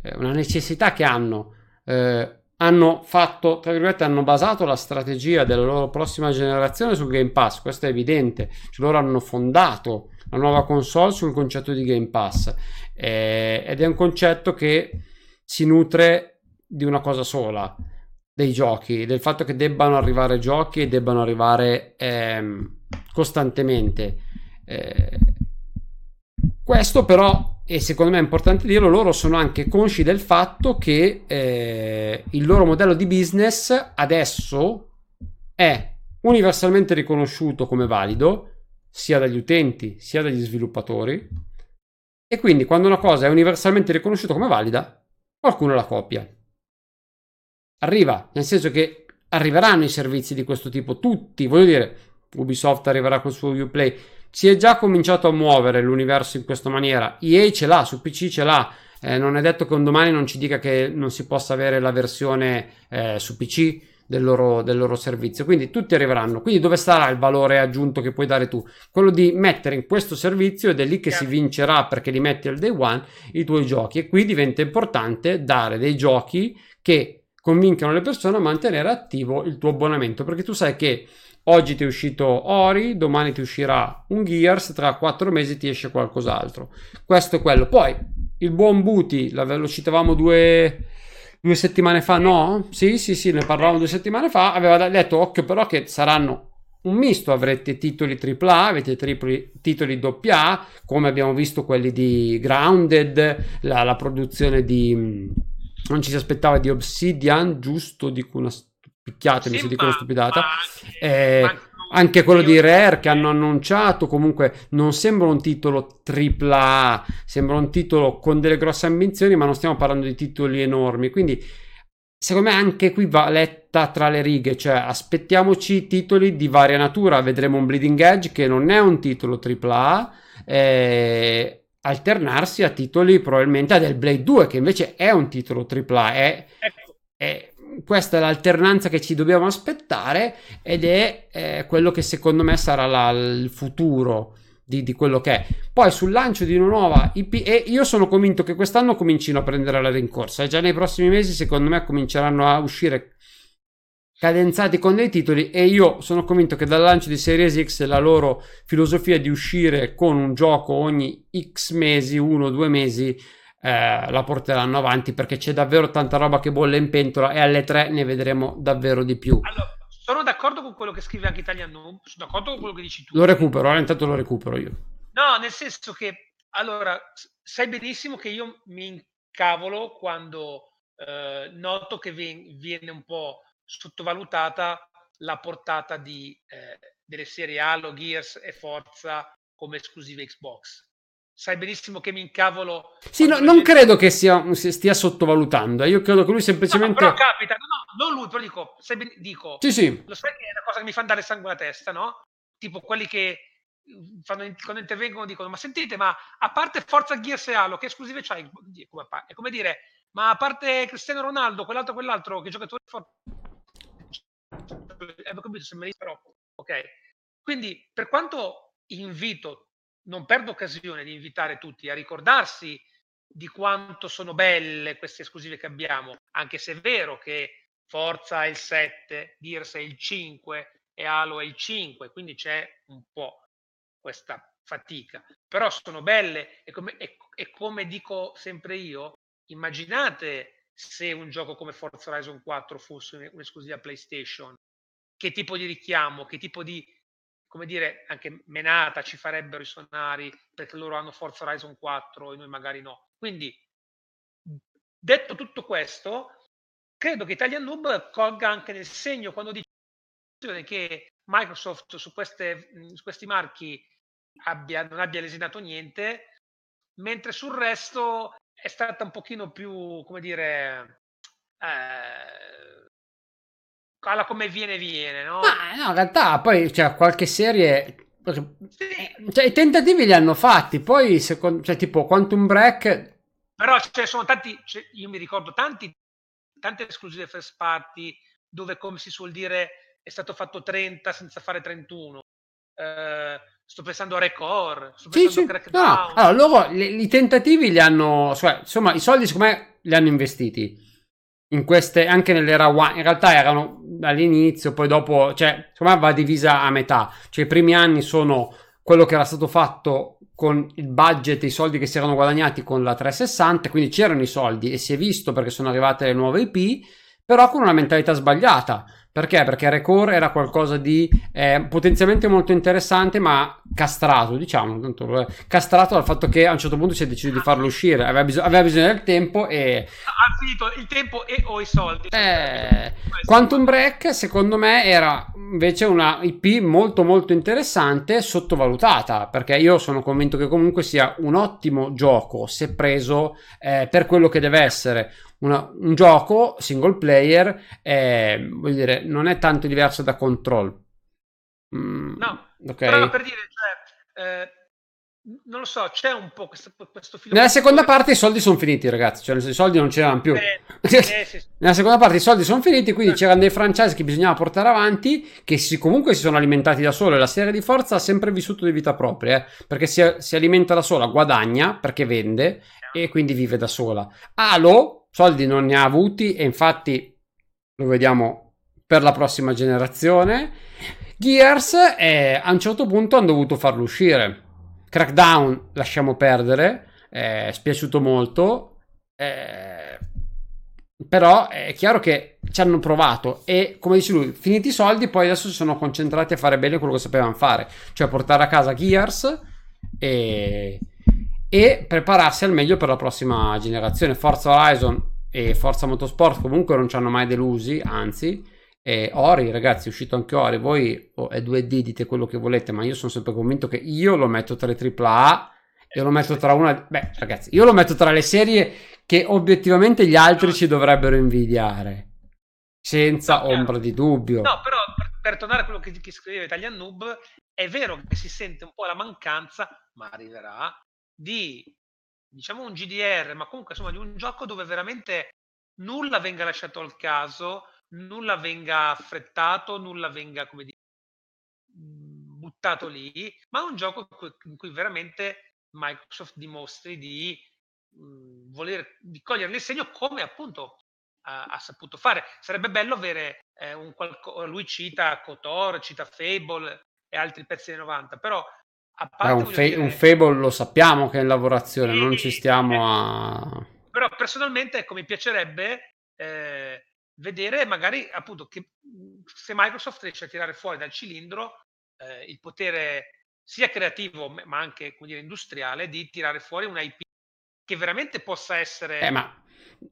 è una necessità che hanno. Eh, hanno fatto, tra virgolette, hanno basato la strategia della loro prossima generazione sul Game Pass, questo è evidente. Cioè, loro hanno fondato la nuova console sul concetto di Game Pass eh, ed è un concetto che si nutre di una cosa sola, dei giochi, del fatto che debbano arrivare giochi e debbano arrivare ehm, costantemente. Eh, questo però, e secondo me è importante dirlo, loro sono anche consci del fatto che eh, il loro modello di business adesso è universalmente riconosciuto come valido sia dagli utenti sia dagli sviluppatori. E quindi quando una cosa è universalmente riconosciuta come valida qualcuno la copia. Arriva nel senso che arriveranno i servizi di questo tipo tutti. Voglio dire Ubisoft arriverà col suo Uplay si è già cominciato a muovere l'universo in questa maniera. EA ce l'ha, su PC ce l'ha. Eh, non è detto che un domani non ci dica che non si possa avere la versione eh, su PC del loro, del loro, servizio. Quindi tutti arriveranno. Quindi dove starà il valore aggiunto che puoi dare tu? Quello di mettere in questo servizio ed è lì che si vincerà perché li metti al day one i tuoi giochi. E qui diventa importante dare dei giochi che convincano le persone a mantenere attivo il tuo abbonamento perché tu sai che Oggi ti è uscito Ori, domani ti uscirà un Gears, tra quattro mesi ti esce qualcos'altro. Questo è quello. Poi il buon Booty, lo citavamo due, due settimane fa, no? Sì, sì, sì, ne parlavamo due settimane fa. Aveva detto, occhio però che saranno un misto, avrete titoli AAA, avete tripli, titoli AA, come abbiamo visto quelli di Grounded, la, la produzione di... Non ci si aspettava di Obsidian, giusto? Dico una picchiatemi sì, se dico una stupidata. Anche, eh, anche quello di Rare che hanno annunciato comunque non sembra un titolo AAA, sembra un titolo con delle grosse ambizioni, ma non stiamo parlando di titoli enormi. Quindi secondo me anche qui va letta tra le righe, cioè aspettiamoci titoli di varia natura, vedremo un Bleeding Edge che non è un titolo AAA. Eh, alternarsi a titoli probabilmente a del Blade 2 che invece è un titolo AAA è, ecco. è questa è l'alternanza che ci dobbiamo aspettare ed è eh, quello che secondo me sarà la, il futuro di, di, quello che è. Poi sul lancio di una nuova IP, e io sono convinto che quest'anno comincino a prendere la rincorsa e già nei prossimi mesi secondo me cominceranno a uscire cadenzati con dei titoli e io sono convinto che dal lancio di Series X la loro filosofia di uscire con un gioco ogni X mesi, uno o due mesi, eh, la porteranno avanti perché c'è davvero tanta roba che bolle in pentola e alle tre ne vedremo davvero di più. Allora, sono d'accordo con quello che scrive anche Italian Noob, sono d'accordo con quello che dici tu. Lo recupero, intanto lo recupero io. No, nel senso che, allora, sai benissimo che io mi incavolo quando eh, noto che viene un po' sottovalutata la portata di, eh, delle serie Halo, Gears e Forza come esclusive Xbox sai benissimo che mi incavolo. Sì, no, non gente... credo che sia, stia sottovalutando. Eh. Io credo che lui semplicemente. No, però capita, no, no, non lui, però dico, ben... dico sì, sì. lo sai che è una cosa che mi fa andare sangue alla testa, no? Tipo quelli che mm, fanno, quando intervengono dicono: Ma sentite, ma a parte Forza Gears e Halo, che esclusive c'hai? È come dire, ma a parte Cristiano Ronaldo, quell'altro, quell'altro, che giocatore forte. Eh, capito, se me però, ok. Quindi, per quanto invito non perdo occasione di invitare tutti a ricordarsi di quanto sono belle queste esclusive che abbiamo, anche se è vero che Forza è il 7, Gears è il 5 e Halo è il 5, quindi c'è un po' questa fatica. Però sono belle e come, e, e come dico sempre io, immaginate se un gioco come Forza Horizon 4 fosse un'esclusiva PlayStation, che tipo di richiamo, che tipo di come dire, anche menata ci farebbero i sonari perché loro hanno Forza Horizon 4 e noi magari no. Quindi, detto tutto questo, credo che Italian Noob colga anche nel segno quando dice che Microsoft su, queste, su questi marchi abbia, non abbia lesinato niente, mentre sul resto è stata un pochino più, come dire, eh, alla come viene viene, no? Ma no, in realtà poi c'è cioè, qualche serie sì. Cioè, i tentativi li hanno fatti, poi secondo, cioè, tipo Quantum Break. Però ce ne sono tanti, cioè, io mi ricordo tanti, tante esclusive first party dove, come si suol dire, è stato fatto 30 senza fare 31. Eh, sto pensando a Record, sto sì, sì. No, no. Allora, loro i tentativi li hanno, cioè, insomma, i soldi secondo me li hanno investiti in queste, anche nell'era One, in realtà erano all'inizio, poi dopo, cioè, secondo me va divisa a metà, cioè i primi anni sono quello che era stato fatto con il budget i soldi che si erano guadagnati con la 360, quindi c'erano i soldi e si è visto perché sono arrivate le nuove IP, però con una mentalità sbagliata perché? Perché Recore era qualcosa di eh, potenzialmente molto interessante, ma castrato, diciamo, tanto, castrato dal fatto che a un certo punto si è deciso di farlo uscire, aveva, bisog- aveva bisogno del tempo e... Ha finito il tempo e o i soldi. Eh, Quantum Break, secondo me, era invece una IP molto molto interessante, sottovalutata, perché io sono convinto che comunque sia un ottimo gioco se preso eh, per quello che deve essere una, un gioco single player è, voglio dire, non è tanto diverso da Control. Mm, no, okay. però per dire, cioè, eh, non lo so, c'è un po' questo, questo filo. Nella seconda parte i soldi sono finiti, ragazzi. Cioè, i soldi non c'erano più. Eh, eh, sì, sì. Nella seconda parte i soldi sono finiti, quindi certo. c'erano dei franchise che bisognava portare avanti, che si, comunque si sono alimentati da solo. La serie di Forza ha sempre vissuto di vita propria, eh, perché si, si, alimenta da sola, guadagna perché vende e quindi vive da sola. Halo soldi non ne ha avuti e infatti lo vediamo per la prossima generazione. Gears eh, a un certo punto hanno dovuto farlo uscire. Crackdown lasciamo perdere, eh, è spiaciuto molto. Eh, però è chiaro che ci hanno provato e come dice lui, finiti i soldi, poi adesso si sono concentrati a fare bene quello che sapevano fare, cioè portare a casa Gears e, e prepararsi al meglio per la prossima generazione. Forza Horizon e Forza Motorsport comunque non ci hanno mai delusi, anzi. E Ori, ragazzi, è uscito anche Ori. Voi oh, è 2D, dite quello che volete, ma io sono sempre convinto che io lo metto tra le AAA e lo metto tra una. Beh, ragazzi, io lo metto tra le serie che obiettivamente gli altri ci dovrebbero invidiare. Senza ombra di dubbio. No, però per, per tornare a quello che, che scriveva Italian Noob, è vero che si sente un po' la mancanza, ma arriverà, di diciamo un GDR, ma comunque insomma di un gioco dove veramente nulla venga lasciato al caso, nulla venga affrettato, nulla venga come dire buttato lì, ma un gioco in cui veramente Microsoft dimostri di mh, voler di cogliere nel segno come appunto ha, ha saputo fare. Sarebbe bello avere eh, un qualcosa, lui cita Kotor, cita Fable e altri pezzi dei 90, però Beh, un, fa- dire... un, Fable lo sappiamo che è in lavorazione, e... non ci stiamo a... Però personalmente ecco, mi piacerebbe eh, vedere magari appunto che se Microsoft riesce a tirare fuori dal cilindro eh, il potere sia creativo ma anche dire, industriale di tirare fuori un IP che veramente possa essere eh, ma...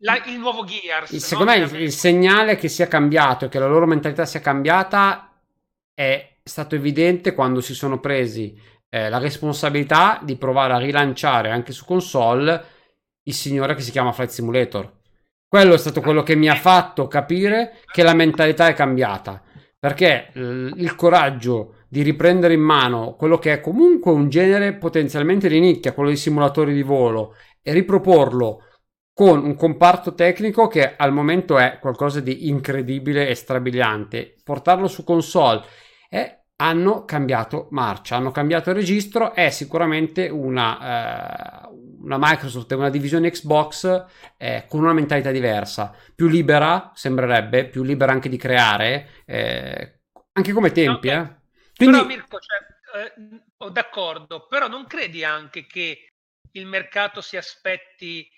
la, il nuovo Gears. Secondo no? me il, il segnale che sia cambiato e che la loro mentalità sia cambiata è stato evidente quando si sono presi eh, la responsabilità di provare a rilanciare anche su console il signore che si chiama Flight Simulator. Quello è stato quello che mi ha fatto capire che la mentalità è cambiata. Perché il coraggio di riprendere in mano quello che è comunque un genere potenzialmente di nicchia, quello dei simulatori di volo, e riproporlo con un comparto tecnico che al momento è qualcosa di incredibile e strabiliante. Portarlo su console è hanno cambiato marcia, hanno cambiato registro, è sicuramente una, eh, una Microsoft, una divisione Xbox eh, con una mentalità diversa, più libera, sembrerebbe, più libera anche di creare, eh, anche come tempi. No, eh. Quindi... Però Mirko, cioè, eh, d'accordo, però non credi anche che il mercato si aspetti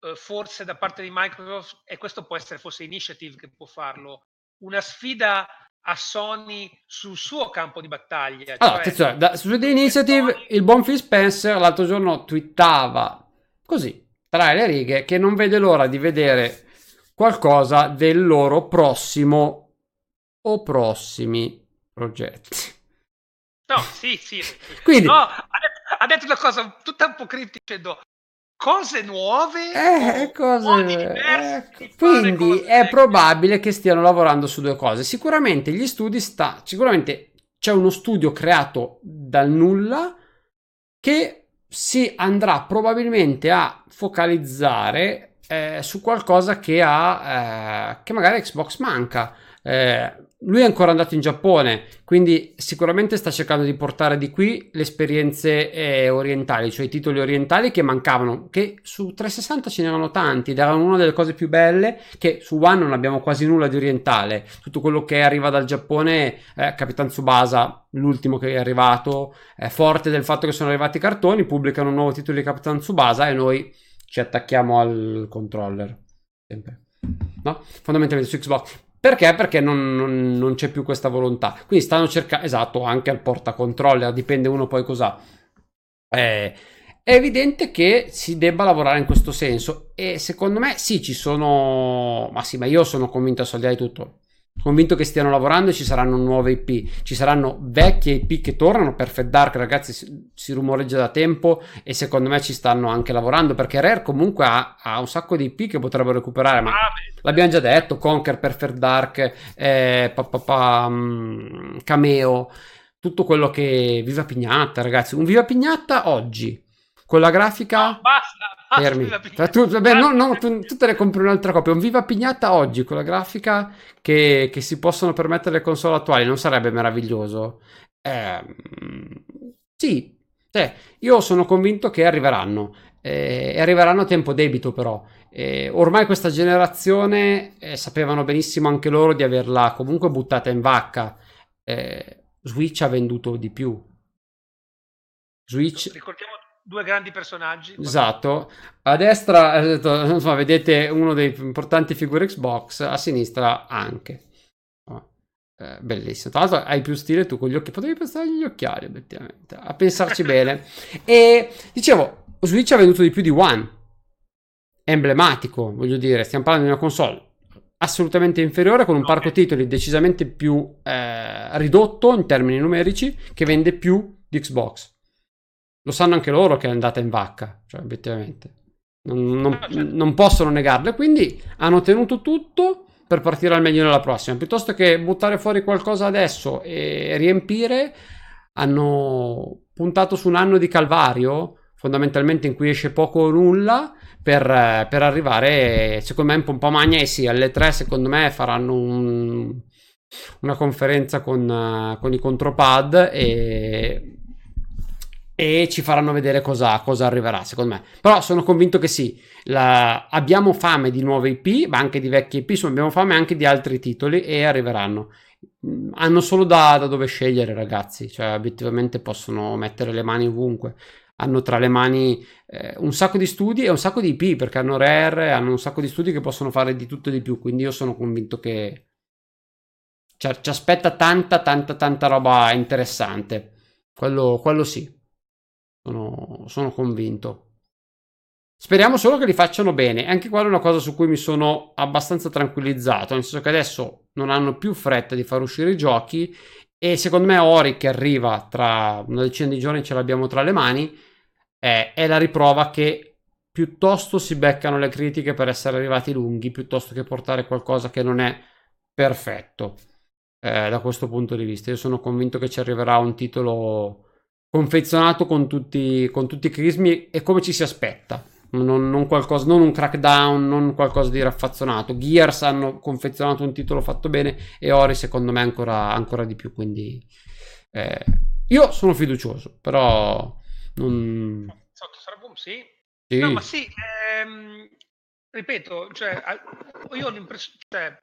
eh, forse da parte di Microsoft, e questo può essere forse Initiative che può farlo, una sfida a Sony sul suo campo di battaglia. Allora, cioè, attenzione, da, su The Initiative Sony... il buon Phil Spencer l'altro giorno twittava così, tra le righe, che non vede l'ora di vedere qualcosa del loro prossimo o prossimi progetti. No, sì, sì. Quindi... No, ha detto una cosa tutta un po' critica dicendo cose nuove. Eh, cose... Ecco. Quindi cose è probabile che stiano lavorando su due cose. Sicuramente gli studi sta, sicuramente c'è uno studio creato dal nulla che si andrà probabilmente a focalizzare eh, su qualcosa che ha eh, che magari Xbox manca. Eh, lui è ancora andato in Giappone, quindi sicuramente sta cercando di portare di qui le esperienze eh, orientali, cioè i titoli orientali che mancavano, che su 360 ce n'erano tanti ed erano una delle cose più belle, che su One non abbiamo quasi nulla di orientale, tutto quello che arriva dal Giappone, eh, Capitan Tsubasa, l'ultimo che è arrivato, è forte del fatto che sono arrivati i cartoni, pubblicano un nuovo titolo di Capitan Tsubasa e noi ci attacchiamo al controller, sempre. No? Fondamentalmente su Xbox. Perché? Perché non, non, non c'è più questa volontà. Quindi stanno cercando, esatto, anche al portacontroller, dipende uno poi cosa. Eh, è evidente che si debba lavorare in questo senso e secondo me sì, ci sono... Ma sì, ma io sono convinto a soldi di tutto convinto che stiano lavorando e ci saranno nuove IP, ci saranno vecchie IP che tornano, Perfect Dark ragazzi si, si rumoreggia da tempo e secondo me ci stanno anche lavorando perché Rare comunque ha, ha un sacco di IP che potrebbero recuperare, ma ah, l'abbiamo già detto, Conquer, Perfect Dark, eh, pa, pa, pa, um, Cameo, tutto quello che Viva Pignatta ragazzi, un Viva Pignatta oggi. Con la grafica... No, basta, Fermi. Tu, vabbè, no, no, tu, tu, te ne compri un'altra copia. Un Viva Pignata oggi con la grafica che, che si possono permettere le console attuali non sarebbe meraviglioso? Eh, sì, cioè, io sono convinto che arriveranno. Eh, arriveranno a tempo debito, però. Eh, ormai questa generazione eh, sapevano benissimo anche loro di averla comunque buttata in vacca. Eh, Switch ha venduto di più. Switch. Ricordiamo due grandi personaggi. Esatto, a destra insomma, vedete uno dei più importanti figure Xbox, a sinistra anche. Oh, eh, bellissimo. Tra l'altro hai più stile tu con gli occhi, potevi pensare agli occhiali, obiettivamente, a pensarci bene. E dicevo, Switch ha venduto di più di One. È emblematico, voglio dire, stiamo parlando di una console assolutamente inferiore con un parco titoli decisamente più eh, ridotto in termini numerici che vende più di Xbox lo sanno anche loro che è andata in vacca, cioè obiettivamente. Non, non, ah, certo. non possono negarle, quindi hanno tenuto tutto per partire al meglio nella prossima. Piuttosto che buttare fuori qualcosa adesso e riempire, hanno puntato su un anno di calvario, fondamentalmente in cui esce poco o nulla, per, per arrivare, secondo me, un po' magna. E sì, alle tre, secondo me, faranno un, una conferenza con, con i contropad e e ci faranno vedere cosa, cosa, arriverà, secondo me. Però sono convinto che sì, la... abbiamo fame di nuove IP, ma anche di vecchie IP, insomma abbiamo fame anche di altri titoli e arriveranno. Mm, hanno solo da, da dove scegliere, ragazzi, cioè obiettivamente possono mettere le mani ovunque. Hanno tra le mani eh, un sacco di studi e un sacco di IP perché hanno Rare, hanno un sacco di studi che possono fare di tutto e di più. Quindi io sono convinto che cioè, ci aspetta tanta, tanta, tanta roba interessante. Quello, quello sì. Sono, sono convinto. Speriamo solo che li facciano bene. Anche qua è una cosa su cui mi sono abbastanza tranquillizzato. Nel senso che adesso non hanno più fretta di far uscire i giochi. E secondo me Ori che arriva tra una decina di giorni ce l'abbiamo tra le mani. Eh, è la riprova che piuttosto si beccano le critiche per essere arrivati lunghi piuttosto che portare qualcosa che non è perfetto. Eh, da questo punto di vista, io sono convinto che ci arriverà un titolo confezionato con tutti, con tutti i crismi e come ci si aspetta. Non, non, qualcosa, non un crackdown, non qualcosa di raffazzonato. Gears hanno confezionato un titolo fatto bene e Ori secondo me ancora, ancora di più. Quindi eh, io sono fiducioso, però non... Sotto Sarabum sì. sì. No, ma sì, ehm, ripeto, cioè, io ho l'impressione... Cioè,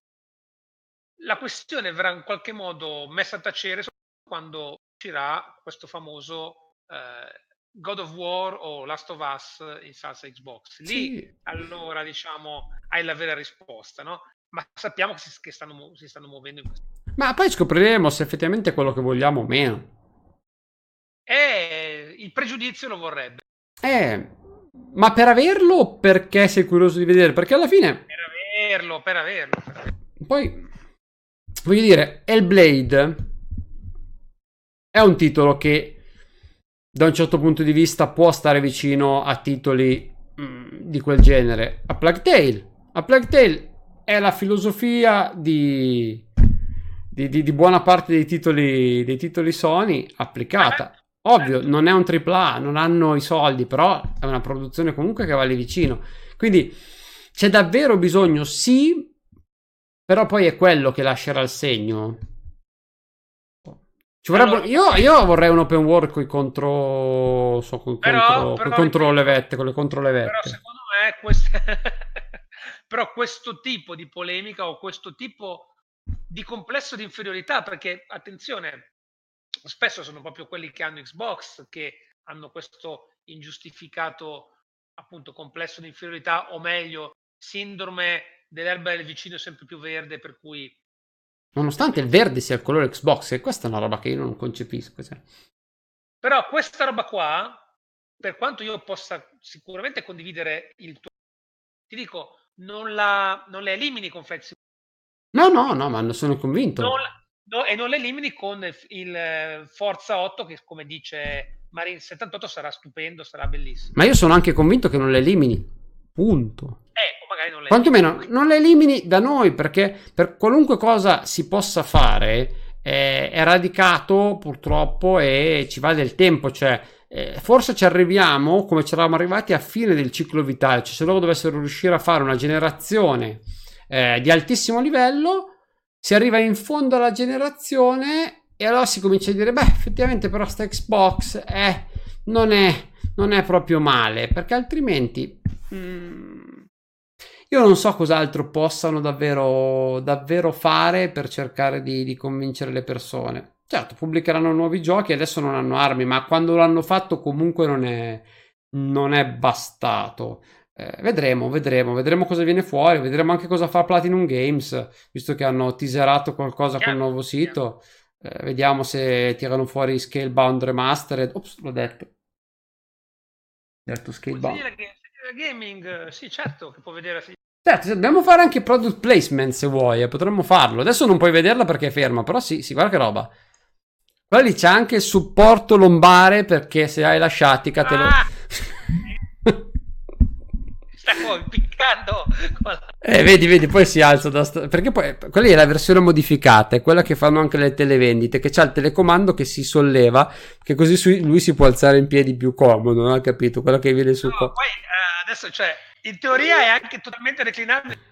la questione verrà in qualche modo messa a tacere quando uscirà questo famoso eh, God of War o Last of Us in salsa Xbox. Lì sì. allora diciamo hai la vera risposta, no? Ma sappiamo che si, che stanno, si stanno muovendo in questo. Ma poi scopriremo se effettivamente è quello che vogliamo o meno. Eh, il pregiudizio lo vorrebbe. Eh, ma per averlo o perché sei curioso di vedere? Perché alla fine... Per averlo, per averlo. Per averlo. Poi, voglio dire, Hellblade è un titolo che da un certo punto di vista può stare vicino a titoli mm, di quel genere? A Plague Tale. A Plague Tale è la filosofia di, di, di, di buona parte dei titoli, dei titoli Sony applicata. Ovvio, non è un AAA, non hanno i soldi, però è una produzione comunque che va lì vicino. Quindi c'è davvero bisogno, sì, però poi è quello che lascerà il segno. Vorrebbe, io, io, vorrei un open world con i contro, so, con, però, contro, però, contro le vette, con le contro le vette. Però secondo me queste... però questo tipo di polemica o questo tipo di complesso di inferiorità, perché attenzione, spesso sono proprio quelli che hanno Xbox che hanno questo ingiustificato appunto complesso di inferiorità o meglio sindrome dell'erba del vicino sempre più verde per cui Nonostante il verde sia il colore Xbox, e questa è una roba che io non concepisco. Cioè. Però questa roba qua, per quanto io possa sicuramente condividere il tuo... Ti dico, non la, non la elimini con Flexible. No, no, no, ma ne sono convinto. Non, no, e non la elimini con il Forza 8 che, come dice Marine 78, sarà stupendo, sarà bellissimo. Ma io sono anche convinto che non la elimini. Punto. Eh, magari non le Quantomeno non le elimini da noi perché per qualunque cosa si possa fare eh, è radicato purtroppo e ci va del tempo, cioè eh, forse ci arriviamo come ci eravamo arrivati a fine del ciclo vitale, cioè se loro dovessero riuscire a fare una generazione eh, di altissimo livello, si arriva in fondo alla generazione e allora si comincia a dire beh effettivamente però sta Xbox eh, non, è, non è proprio male perché altrimenti... Mm, io non so cos'altro possano davvero, davvero fare per cercare di, di convincere le persone. Certo, pubblicheranno nuovi giochi, adesso non hanno armi, ma quando l'hanno fatto comunque non è, non è bastato. Eh, vedremo, vedremo, vedremo cosa viene fuori, vedremo anche cosa fa Platinum Games, visto che hanno teaserato qualcosa yeah, col nuovo sito. Eh, vediamo se tirano fuori Scalebound Remastered. Ops, l'ho detto. Ho detto Scalebound. Gaming, sì, certo, che può vedere Certo, dobbiamo fare anche product placement se vuoi, eh, potremmo farlo. Adesso non puoi vederla perché è ferma, però sì, sì, guarda che roba. Guarda lì c'è anche il supporto lombare perché se hai la sciatica te lo... Ah! Sta piccando. Eh, vedi, vedi, poi si alza da... St- perché poi quella è la versione modificata, è quella che fanno anche le televendite, che c'ha il telecomando che si solleva, che così lui si può alzare in piedi più comodo, non ha capito? Quella che viene su... No, poi eh, adesso, cioè in teoria è anche totalmente reclinabile.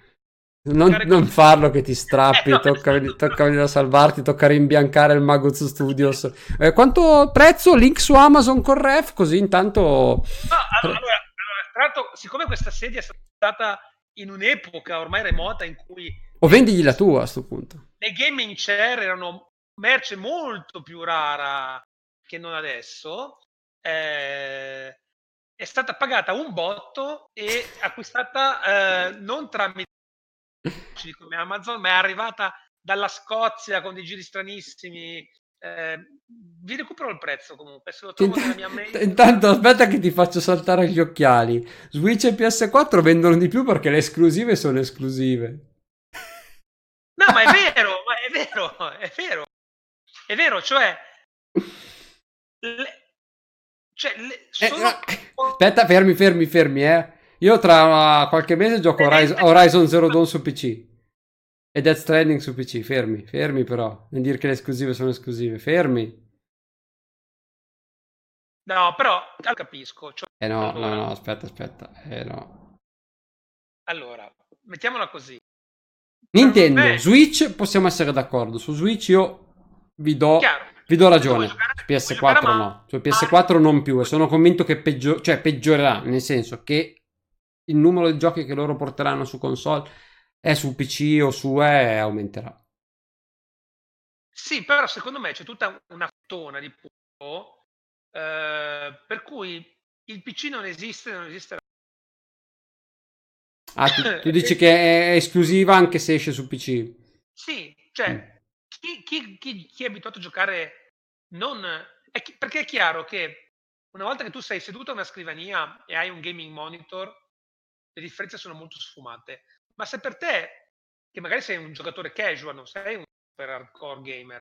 Non, non farlo che ti strappi, eh, no, tocca, esatto. tocca venire a salvarti, tocca rimbiancare il Maguz Studios. Eh, quanto prezzo? Link su Amazon con ref, così intanto... No, allora, allora, tra l'altro, siccome questa sedia è stata in un'epoca ormai remota in cui... O vendigli la tua a questo punto. Le gaming chair erano merce molto più rara che non adesso. Eh, è stata pagata un botto e acquistata eh, non tramite come Amazon, ma è arrivata dalla Scozia con dei giri stranissimi. Eh, vi recupero il prezzo comunque se lo trovo nella mia mail. Intanto aspetta che ti faccio saltare gli occhiali. Switch e PS4 vendono di più perché le esclusive sono esclusive. No, ma è vero, ma è vero, è vero. È vero, cioè le, cioè, le, eh, sono... eh, aspetta, fermi, fermi, fermi, eh. Io tra qualche mese gioco Horizon, Horizon Zero Dawn su PC. E Death Stranding su PC, fermi, fermi però. Non dire che le esclusive sono esclusive, fermi. No, però capisco. Cioè, eh no, allora, no, no, aspetta, aspetta. Eh no. Allora, mettiamola così. Nintendo. Switch, possiamo essere d'accordo. Su Switch io vi do... Chiaro vi do ragione. Su PS4 no. Su PS4 non più. E sono convinto che peggio- cioè, peggiorerà. Nel senso che il numero di giochi che loro porteranno su console è su PC o su E aumenterà. Sì, però secondo me c'è tutta una tona di punto eh, per cui il PC non esiste, non esisterà. Ah, tu, tu dici che è esclusiva anche se esce su PC? Sì, cioè, mm. chi, chi, chi, chi, è abituato a giocare non... È perché è chiaro che una volta che tu sei seduto a una scrivania e hai un gaming monitor, le differenze sono molto sfumate. Ma se per te, che magari sei un giocatore casual, non sei un super hardcore gamer,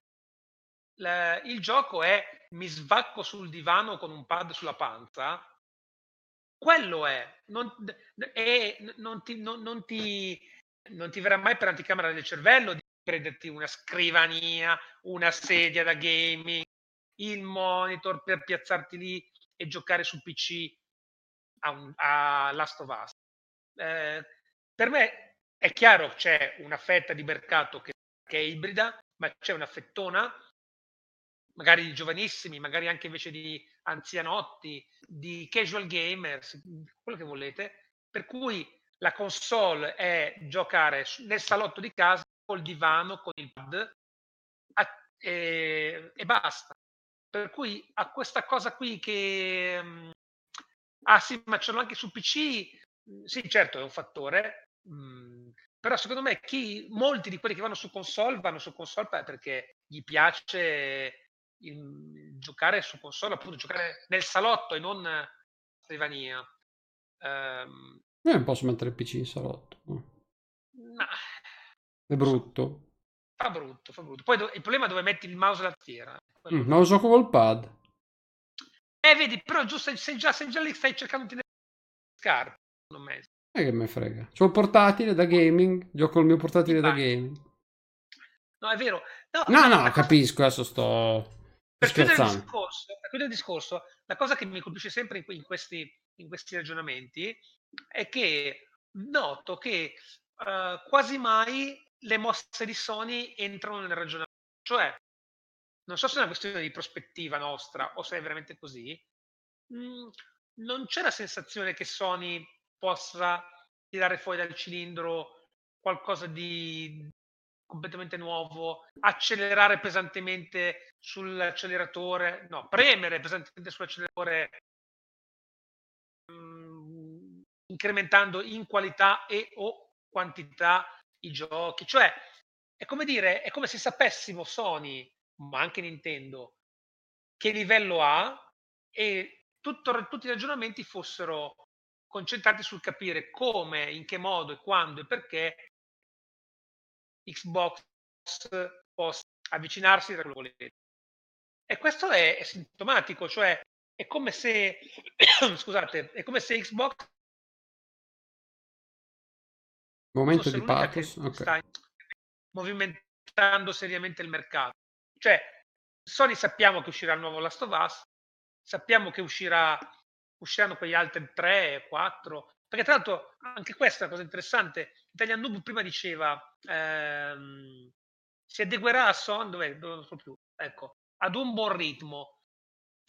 la- il gioco è mi svacco sul divano con un pad sulla panza, quello è, non, è, non, ti, non, non, ti, ti verrà mai per anticamera del cervello di prenderti una scrivania, una sedia da gaming, il monitor per piazzarti lì e giocare su PC a, un, a Last of Us. Eh, per me è chiaro c'è una fetta di mercato che, che è ibrida, ma c'è una fettona, magari di giovanissimi, magari anche invece di anzianotti, di casual gamers, quello che volete, per cui la console è giocare nel salotto di casa col divano, con il pad e, e basta. Per cui a questa cosa qui che... Mm, ah sì, ma ce l'ho anche su PC. Mm, sì, certo, è un fattore. Mh, però secondo me chi, molti di quelli che vanno su console vanno su console perché gli piace il, giocare su console, appunto giocare nel salotto e non a scrivania. Um, Io non posso mettere il PC in salotto. Ma... È brutto. Fa brutto, fa brutto. Poi do- il problema è dove metti il mouse e la tastiera. Mm, ma lo gioco col pad. Eh, vedi, però giusto, sei già, sei già lì, stai cercando di scarpe, secondo me. E che me frega. C'ho il portatile da gaming, gioco il mio portatile da gaming. No, è vero. No, no, no capisco, adesso sto per chiudere, discorso, per chiudere, il discorso, la cosa che mi colpisce sempre in, questi, in questi, ragionamenti è che noto che uh, quasi mai le mosse di Sony entrano nel ragionamento. Cioè, non so se è una questione di prospettiva nostra o se è veramente così, mh, mm, non c'è la sensazione che Sony possa tirare fuori dal cilindro qualcosa di completamente nuovo, accelerare pesantemente sull'acceleratore, no, premere pesantemente sull'acceleratore, mh, mm, incrementando in qualità e o quantità i giochi. Cioè, è come dire, è come se sapessimo Sony, ma anche Nintendo, che livello ha e tutto, tutti i ragionamenti fossero concentrati sul capire come, in che modo e quando e perché Xbox possa avvicinarsi da quello che volete. E questo è, è sintomatico, cioè è come se, scusate, è come se Xbox Momento di pathos. Okay. Sta movimentando seriamente il mercato. Cioè, Sony sappiamo che uscirà il nuovo Last of Us, sappiamo che uscirà, usciranno quegli altri 3, 4, perché tra l'altro anche questa è una cosa interessante. Italian Noob prima diceva ehm, si adeguerà a son, dov'è? Dove non so più, ecco, ad un buon ritmo.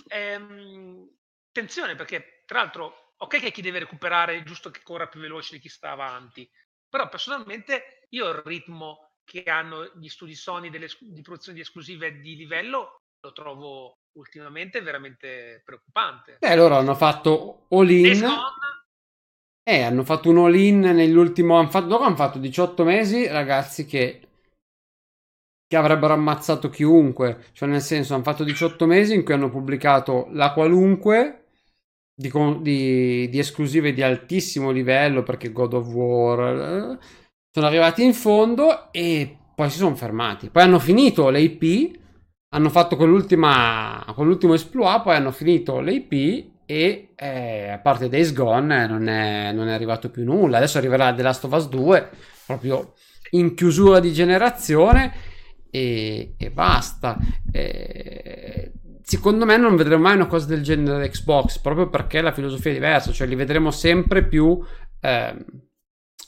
Ehm, attenzione perché tra l'altro ok che chi deve recuperare è giusto che corra più veloce di chi sta avanti, però personalmente io il ritmo che hanno gli studi Sony delle, di produzione di esclusive di livello lo trovo ultimamente veramente preoccupante. Beh, loro hanno fatto all-in eh, hanno fatto un all-in nell'ultimo... Hanno fatto, dopo hanno fatto 18 mesi, ragazzi, che... che avrebbero ammazzato chiunque. Cioè, nel senso, hanno fatto 18 mesi in cui hanno pubblicato la qualunque di, di, di esclusive di altissimo livello, perché God of War... Eh, sono arrivati in fondo e poi si sono fermati. Poi hanno finito l'AP, hanno fatto quell'ultima, quell'ultimo esploit, poi hanno finito l'AP e eh, a parte Days Gone non è, non è, arrivato più nulla. Adesso arriverà The Last of Us 2 proprio in chiusura di generazione e, e basta. E, secondo me non vedremo mai una cosa del genere da Xbox proprio perché la filosofia è diversa, cioè li vedremo sempre più eh,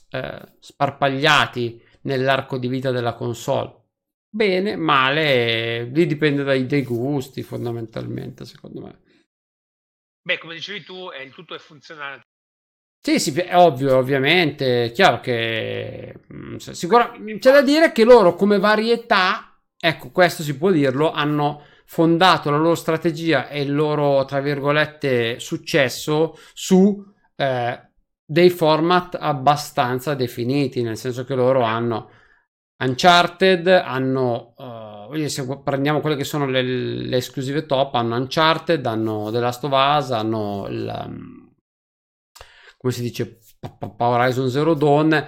eh, sparpagliati nell'arco di vita della console. Bene, male, lì dipende dai, dai gusti fondamentalmente, secondo me. Beh, come dicevi tu, eh, il tutto è funzionale. Sì, sì, è ovvio, ovviamente. È chiaro che mm, sicuramente c'è da dire che loro come varietà, ecco, questo si può dirlo, hanno fondato la loro strategia e il loro, tra virgolette, successo su eh, dei format abbastanza definiti, nel senso che loro hanno Uncharted, hanno uh, se prendiamo quelle che sono le, le, esclusive top, hanno Uncharted, hanno The Last of Us, hanno il, um, come si dice, Horizon Zero Dawn,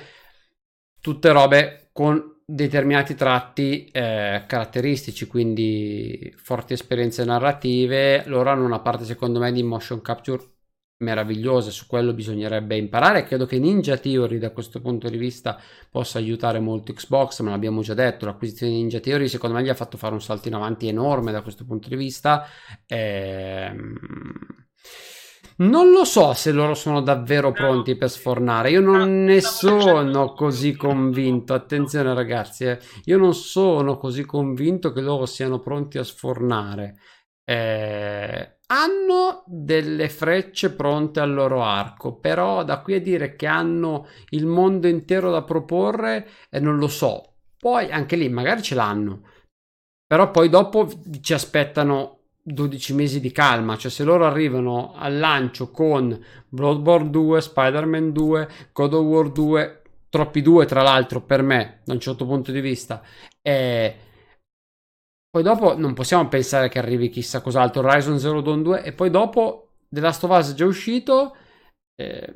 tutte robe con determinati tratti eh, caratteristici, quindi forti esperienze narrative. Loro hanno una parte, secondo me, di motion capture meravigliose, su quello bisognerebbe imparare. Credo che Ninja Theory da questo punto di vista possa aiutare molto Xbox, ma l'abbiamo già detto, l'acquisizione di Ninja Theory secondo me gli ha fatto fare un salto in avanti enorme da questo punto di vista. Ehm... Non lo so se loro sono davvero pronti per sfornare. Io non ne sono così convinto. Attenzione, ragazzi, eh. io non sono così convinto che loro siano pronti a sfornare. Eh, hanno delle frecce pronte al loro arco, però da qui a dire che hanno il mondo intero da proporre, eh, non lo so. Poi anche lì magari ce l'hanno, però poi dopo ci aspettano 12 mesi di calma, cioè se loro arrivano al lancio con Bloodborne 2, Spider-Man 2, God of War 2, troppi due tra l'altro per me da un certo punto di vista, e poi dopo non possiamo pensare che arrivi chissà cos'altro, Horizon Zero Dawn 2 e poi dopo The Last of Us è già uscito, eh,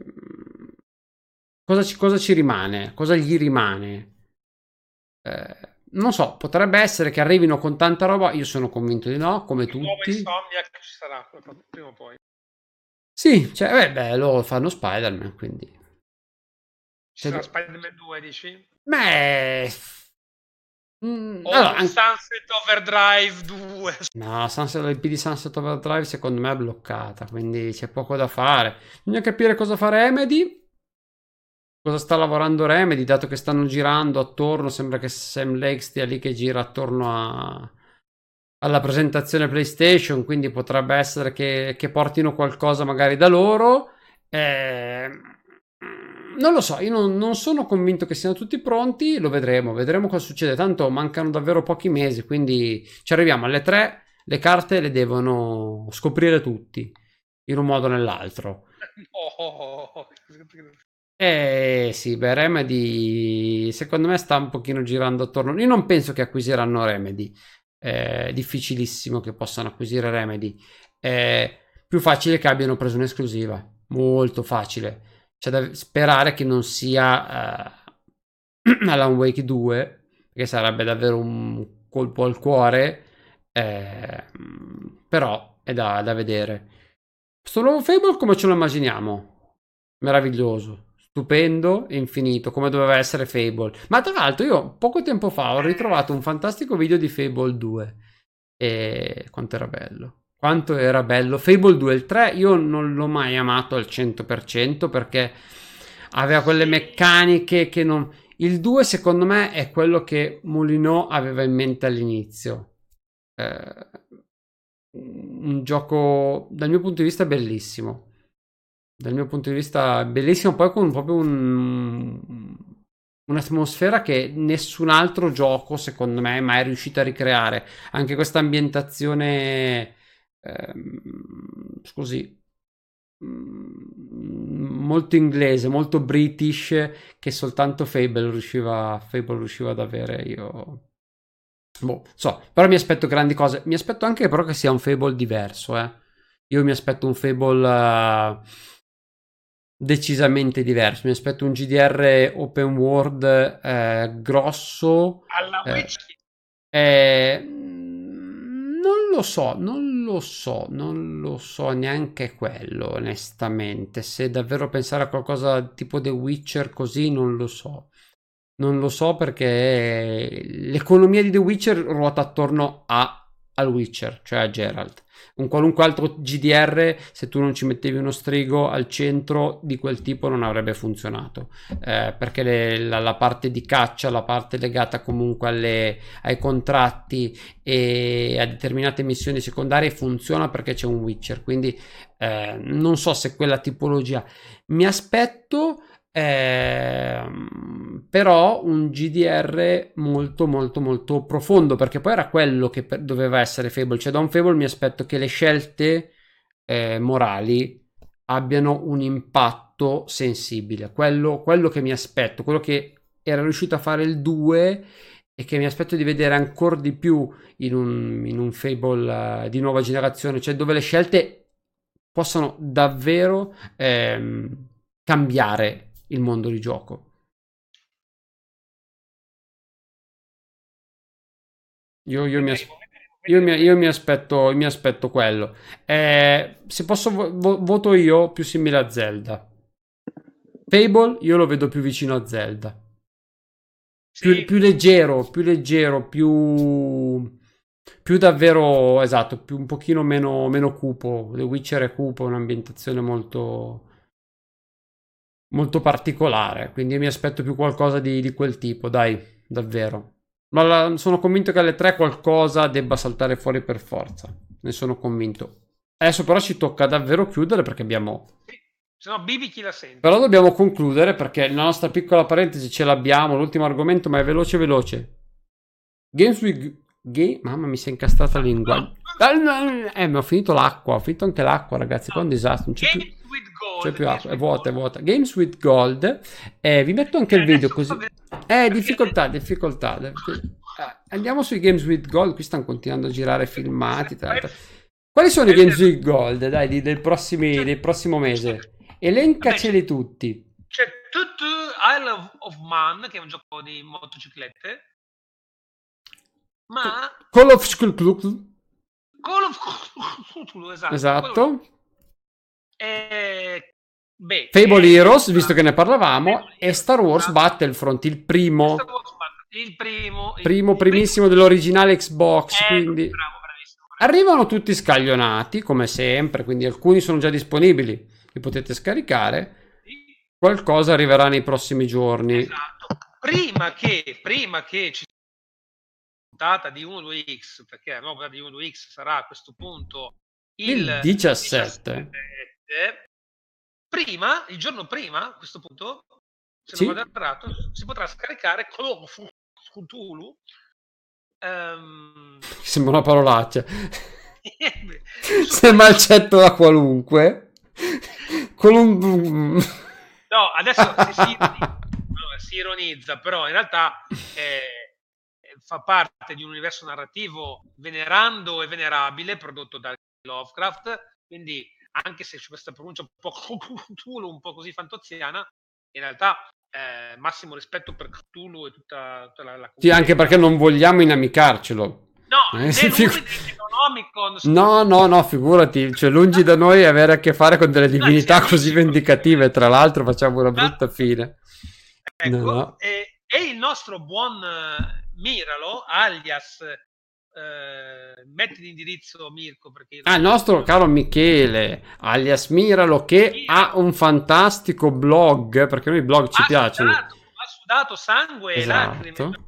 cosa, ci, cosa, ci, rimane? Cosa gli rimane? Eh, non so, potrebbe essere che arrivino con tanta roba, io sono convinto di no, come tutti. Nuova Insomniac ci sarà prima o poi. Sì, cioè, beh, beh, loro fanno Spider-Man, quindi... Ci sarà Spider-Man 2, dici? Beh Mm, allora, anche... Sunset Overdrive 2. No, Sunset, l'IP di Sunset Overdrive secondo me è bloccata, quindi c'è poco da fare. Bisogna capire cosa fa Remedy. Cosa sta lavorando Remedy, dato che stanno girando attorno, sembra che Sam Lake stia lì che gira attorno a... alla presentazione PlayStation, quindi potrebbe essere che, che portino qualcosa magari da loro. Eh non lo so, io non, non, sono convinto che siano tutti pronti, lo vedremo, vedremo cosa succede. Tanto mancano davvero pochi mesi, quindi ci arriviamo alle tre, le carte le devono scoprire tutti, in un modo o nell'altro. Oh. Eh sì, beh, Remedy secondo me sta un pochino girando attorno. Io non penso che acquisiranno Remedy. È difficilissimo che possano acquisire Remedy. È più facile che abbiano preso un'esclusiva. Molto facile c'è da sperare che non sia uh, Alan Wake 2, perché sarebbe davvero un colpo al cuore, eh, però è da, da vedere. Questo nuovo Fable come ce lo immaginiamo? Meraviglioso, stupendo e infinito, come doveva essere Fable. Ma tra l'altro io poco tempo fa ho ritrovato un fantastico video di Fable 2 e quanto era bello quanto era bello. Fable 2 il 3 io non l'ho mai amato al 100% perché aveva quelle meccaniche che non... Il 2 secondo me è quello che Molino aveva in mente all'inizio. Eh, un gioco dal mio punto di vista bellissimo. Dal mio punto di vista bellissimo, poi con proprio un, un'atmosfera che nessun altro gioco secondo me è mai riuscito a ricreare. Anche questa ambientazione ehm, scusi, mm, molto inglese, molto british che soltanto Fable riusciva, Fable riusciva ad avere. Io boh, so, però mi aspetto grandi cose. Mi aspetto anche però che sia un Fable diverso, eh. Io mi aspetto un Fable uh, decisamente diverso. Mi aspetto un GDR open world eh, grosso. Alla eh. Eh, non lo so, non lo so, non lo so neanche quello, onestamente. Se davvero pensare a qualcosa tipo The Witcher così, non lo so. Non lo so perché l'economia di The Witcher ruota attorno a, al Witcher, cioè a Geralt un qualunque altro GDR, se tu non ci mettevi uno strigo al centro di quel tipo, non avrebbe funzionato. Eh, perché le, la, la, parte di caccia, la parte legata comunque alle, ai contratti e a determinate missioni secondarie funziona perché c'è un Witcher. Quindi eh, non so se quella tipologia. Mi aspetto eh, però un GDR molto molto molto profondo perché poi era quello che per, doveva essere Fable. Cioè da un Fable mi aspetto che le scelte eh, morali abbiano un impatto sensibile. Quello, quello che mi aspetto quello che era riuscito a fare il 2 e che mi aspetto di vedere ancora di più in un, in un Fable uh, di nuova generazione. Cioè dove le scelte possano davvero ehm, cambiare il mondo di gioco. Io, io mi aspetto. io, mi, io mi, aspetto, mi aspetto quello. Eh, se posso, vo- voto io più simile a Zelda. Fable io lo vedo più vicino a Zelda. Più, sì. più leggero, più leggero, più più davvero esatto, più un pochino meno, meno cupo. The Witcher è cupo, un'ambientazione molto molto particolare. Quindi mi aspetto più qualcosa di, di quel tipo, dai, davvero. Ma la, sono convinto che alle tre qualcosa debba saltare fuori per forza. Ne sono convinto. Adesso però ci tocca davvero chiudere perché abbiamo. Se no, Bibi chi la sente. Però dobbiamo concludere perché la nostra piccola parentesi ce l'abbiamo. L'ultimo argomento, ma è veloce, veloce. Games with. Game... Mamma mi si è incastrata la lingua. Eh, mi ho finito l'acqua. Ho finito anche l'acqua, ragazzi. Qua è un disastro. Non c'è più. C'è più acqua, è vuota, è vuota. Games with Gold. Eh, vi metto anche il video così. Eh, difficoltà, difficoltà. Eh, andiamo sui Games with Gold. Qui stanno continuando a girare filmati. Quali sono i Games with Gold? Dai, di, del, prossimi, del prossimo mese. Elencaceli tutti. C'è Tutu Isle of Man, che è un gioco di motociclette. Ma... Call of Cthulhu. Call of esatto. Esatto. Eh, beh, Fable eh, Heroes, visto che ne parlavamo, e Star Wars. Battlefront, il primo. Il primo, il primo primissimo dell'originale Xbox. Eh, quindi bravo, arrivano tutti scaglionati, come sempre, quindi alcuni sono già disponibili, li potete scaricare. Qualcosa arriverà nei prossimi giorni. Esatto. Prima che, prima che ci puntata di 1-2X, perché la nuova di 1-2X sarà a questo punto il, il 17. 17 prima, il giorno prima, a questo punto, se sì? non errato, si potrà scaricare Call of Cthulhu. Um... Sembra una parolaccia. Sembra il cetto da qualunque. Con un... No, adesso si, si, si ironizza, però in realtà eh, fa parte di un universo narrativo venerando e venerabile prodotto da Lovecraft, quindi anche se c'è questa pronuncia un po' Cthulhu, un po' così fantoziana, in realtà eh, massimo rispetto per Cthulhu e tutta, tutta la, la Sì, anche perché non vogliamo inamicarcelo. No, eh, sì, figu- no, no, no, figurati, cioè lungi da noi avere a che fare con delle divinità no, così vendicative, tra l'altro facciamo una brutta fine. Ecco, no. e, e, il nostro buon Miralo, alias eh, metti l'indirizzo Mirko perché ah, il nostro caro Michele alias Miralo che Miralo. ha un fantastico blog perché noi blog ci ha piacciono sudato, ha sudato sangue esatto, e lacrime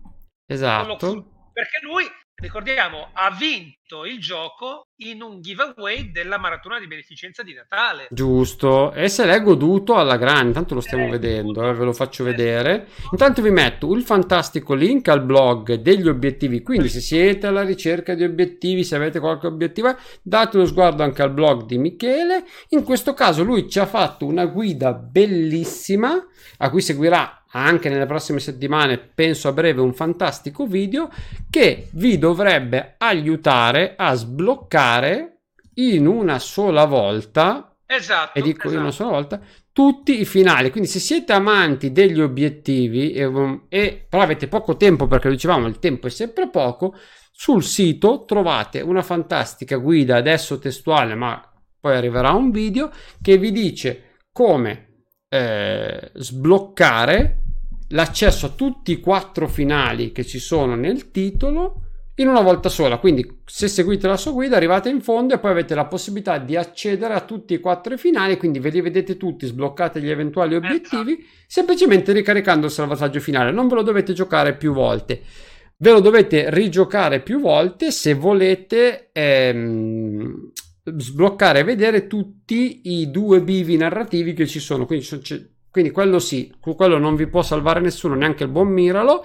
esatto. perché lui ricordiamo, ha vinto il gioco in un giveaway della maratona di beneficenza di Natale. Giusto, e se l'è goduto alla grande, intanto lo stiamo eh, vedendo, eh, ve lo faccio vedere. Intanto vi metto il fantastico link al blog degli obiettivi, quindi se siete alla ricerca di obiettivi, se avete qualche obiettivo, date uno sguardo anche al blog di Michele. In questo caso lui ci ha fatto una guida bellissima a cui seguirà anche nelle prossime settimane, penso a breve, un fantastico video che vi dovrebbe aiutare a sbloccare in una sola volta. Esatto. E dico esatto. in una sola volta tutti i finali. Quindi, se siete amanti degli obiettivi e, um, e però avete poco tempo, perché dicevamo il tempo è sempre poco, sul sito trovate una fantastica guida adesso testuale, ma poi arriverà un video che vi dice come eh, sbloccare l'accesso a tutti i quattro finali che ci sono nel titolo in una volta sola. Quindi, se seguite la sua guida, arrivate in fondo e poi avete la possibilità di accedere a tutti i quattro finali. Quindi ve li vedete tutti, sbloccate gli eventuali obiettivi, semplicemente ricaricando il salvataggio finale. Non ve lo dovete giocare più volte. Ve lo dovete rigiocare più volte se volete ehm, sbloccare e vedere tutti i due bivi narrativi che ci sono. Quindi, quindi quello sì, quello non vi può salvare nessuno, neanche il buon Miralo.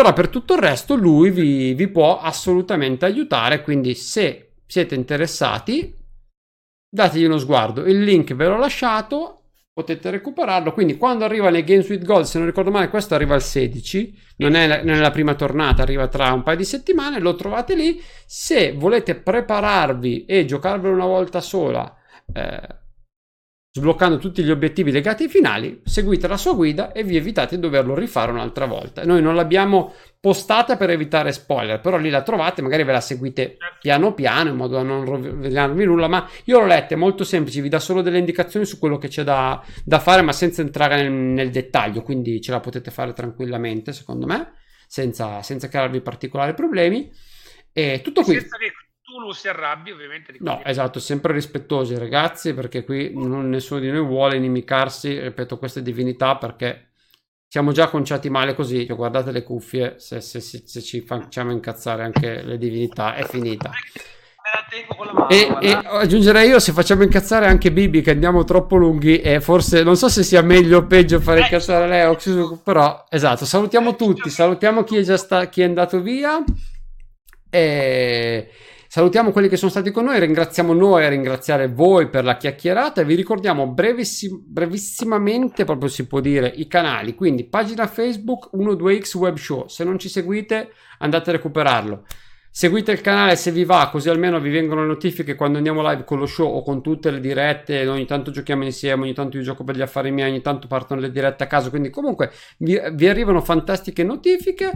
Però per tutto il resto lui vi, vi può assolutamente aiutare. Quindi se siete interessati, dategli uno sguardo. Il link ve l'ho lasciato potete recuperarlo. Quindi quando arriva nei Games with Gold, se non ricordo male, questo arriva il 16, non è nella prima tornata, arriva tra un paio di settimane, lo trovate lì. Se volete prepararvi e giocarvelo una volta sola, eh, sbloccando tutti gli obiettivi legati ai finali, seguite la sua guida e vi evitate di doverlo rifare un'altra volta. Noi non l'abbiamo postata per evitare spoiler, però lì la trovate, magari ve la seguite Certo. piano piano in modo da non rovinarvi nulla, ma io l'ho letta, è molto semplice, vi dà solo delle indicazioni su quello che c'è da, da fare, ma senza entrare nel, nel dettaglio, quindi ce la potete fare tranquillamente, secondo me, senza, senza crearvi particolari problemi. E tutto qui. Tulu si arrabbi, ovviamente. No, esatto, sempre rispettosi ragazzi, perché qui non- nessuno di noi vuole inimicarsi, ripeto, queste divinità perché siamo già conciati male così, cioè, guardate le cuffie, se, se- se- se ci facciamo incazzare anche le divinità è finita. Mano. E, e aggiungerei io se facciamo incazzare anche Bibi che andiamo troppo lunghi e forse non so se sia meglio o peggio fare Eh, incazzare lei o Xusu, però esatto salutiamo tutti salutiamo chi è già sta, chi è andato via e salutiamo quelli che sono stati con noi ringraziamo noi a ringraziare voi per la chiacchierata e vi ricordiamo brevissim- brevissimamente proprio si può dire i canali quindi pagina Facebook 12x Web Show se non ci seguite andate a recuperarlo Seguite il canale se vi va, così almeno vi vengono le notifiche quando andiamo live con lo show o con tutte le dirette. Ogni tanto giochiamo insieme, ogni tanto io gioco per gli affari miei, ogni tanto partono le dirette a caso. Quindi, comunque, vi, vi arrivano fantastiche notifiche.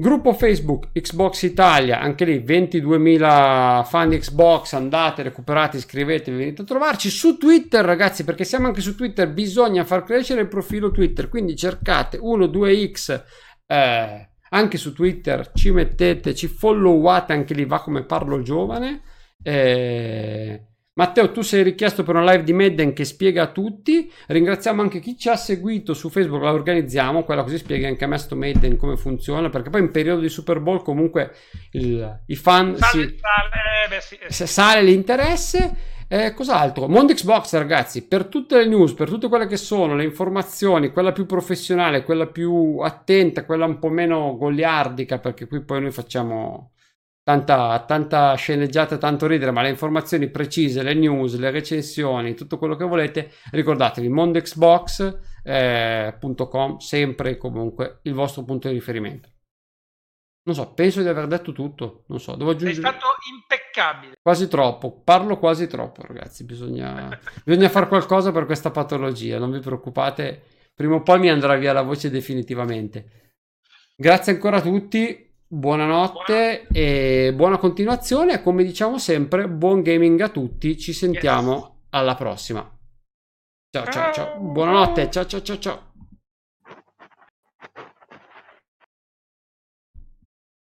Gruppo Facebook Xbox Italia, anche lì 22.000 fan Xbox, andate, recuperate, iscrivetevi, venite a trovarci su Twitter ragazzi, perché siamo anche su Twitter, bisogna far crescere il profilo Twitter, quindi cercate 12x eh, anche su Twitter, ci mettete, ci followate, anche lì va come parlo giovane. Eh, Matteo, tu sei richiesto per una live di Madden che spiega a tutti. Ringraziamo anche chi ci ha seguito su Facebook, la organizziamo, quella così spiega anche a me sto Madden come funziona, perché poi in periodo di Super Bowl comunque il- i fan Sale, si, sale, eh, beh, sì, eh, se sale l'interesse. Eh, cos'altro? Mondo Xbox, ragazzi, per tutte le news, per tutte quelle che sono le informazioni, quella più professionale, quella più attenta, quella un po' meno goliardica, perché qui poi noi facciamo tanta, tanta sceneggiata, tanto ridere, ma le informazioni precise, le news, le recensioni, tutto quello che volete, ricordatevi mondexbox.com, sempre e comunque il vostro punto di riferimento. Non so, penso di aver detto tutto, non so, devo aggiungere... stato impeccabile. Quasi troppo, parlo quasi troppo, ragazzi. Bisogna, bisogna fare qualcosa per questa patologia. Non vi preoccupate, prima o poi mi andrà via la voce definitivamente. Grazie ancora a tutti, buonanotte e buona continuazione. Come diciamo sempre, buon gaming a tutti. Ci sentiamo alla prossima. Ciao, ciao, ciao. Buonanotte. Ciao, ciao, ciao, ciao.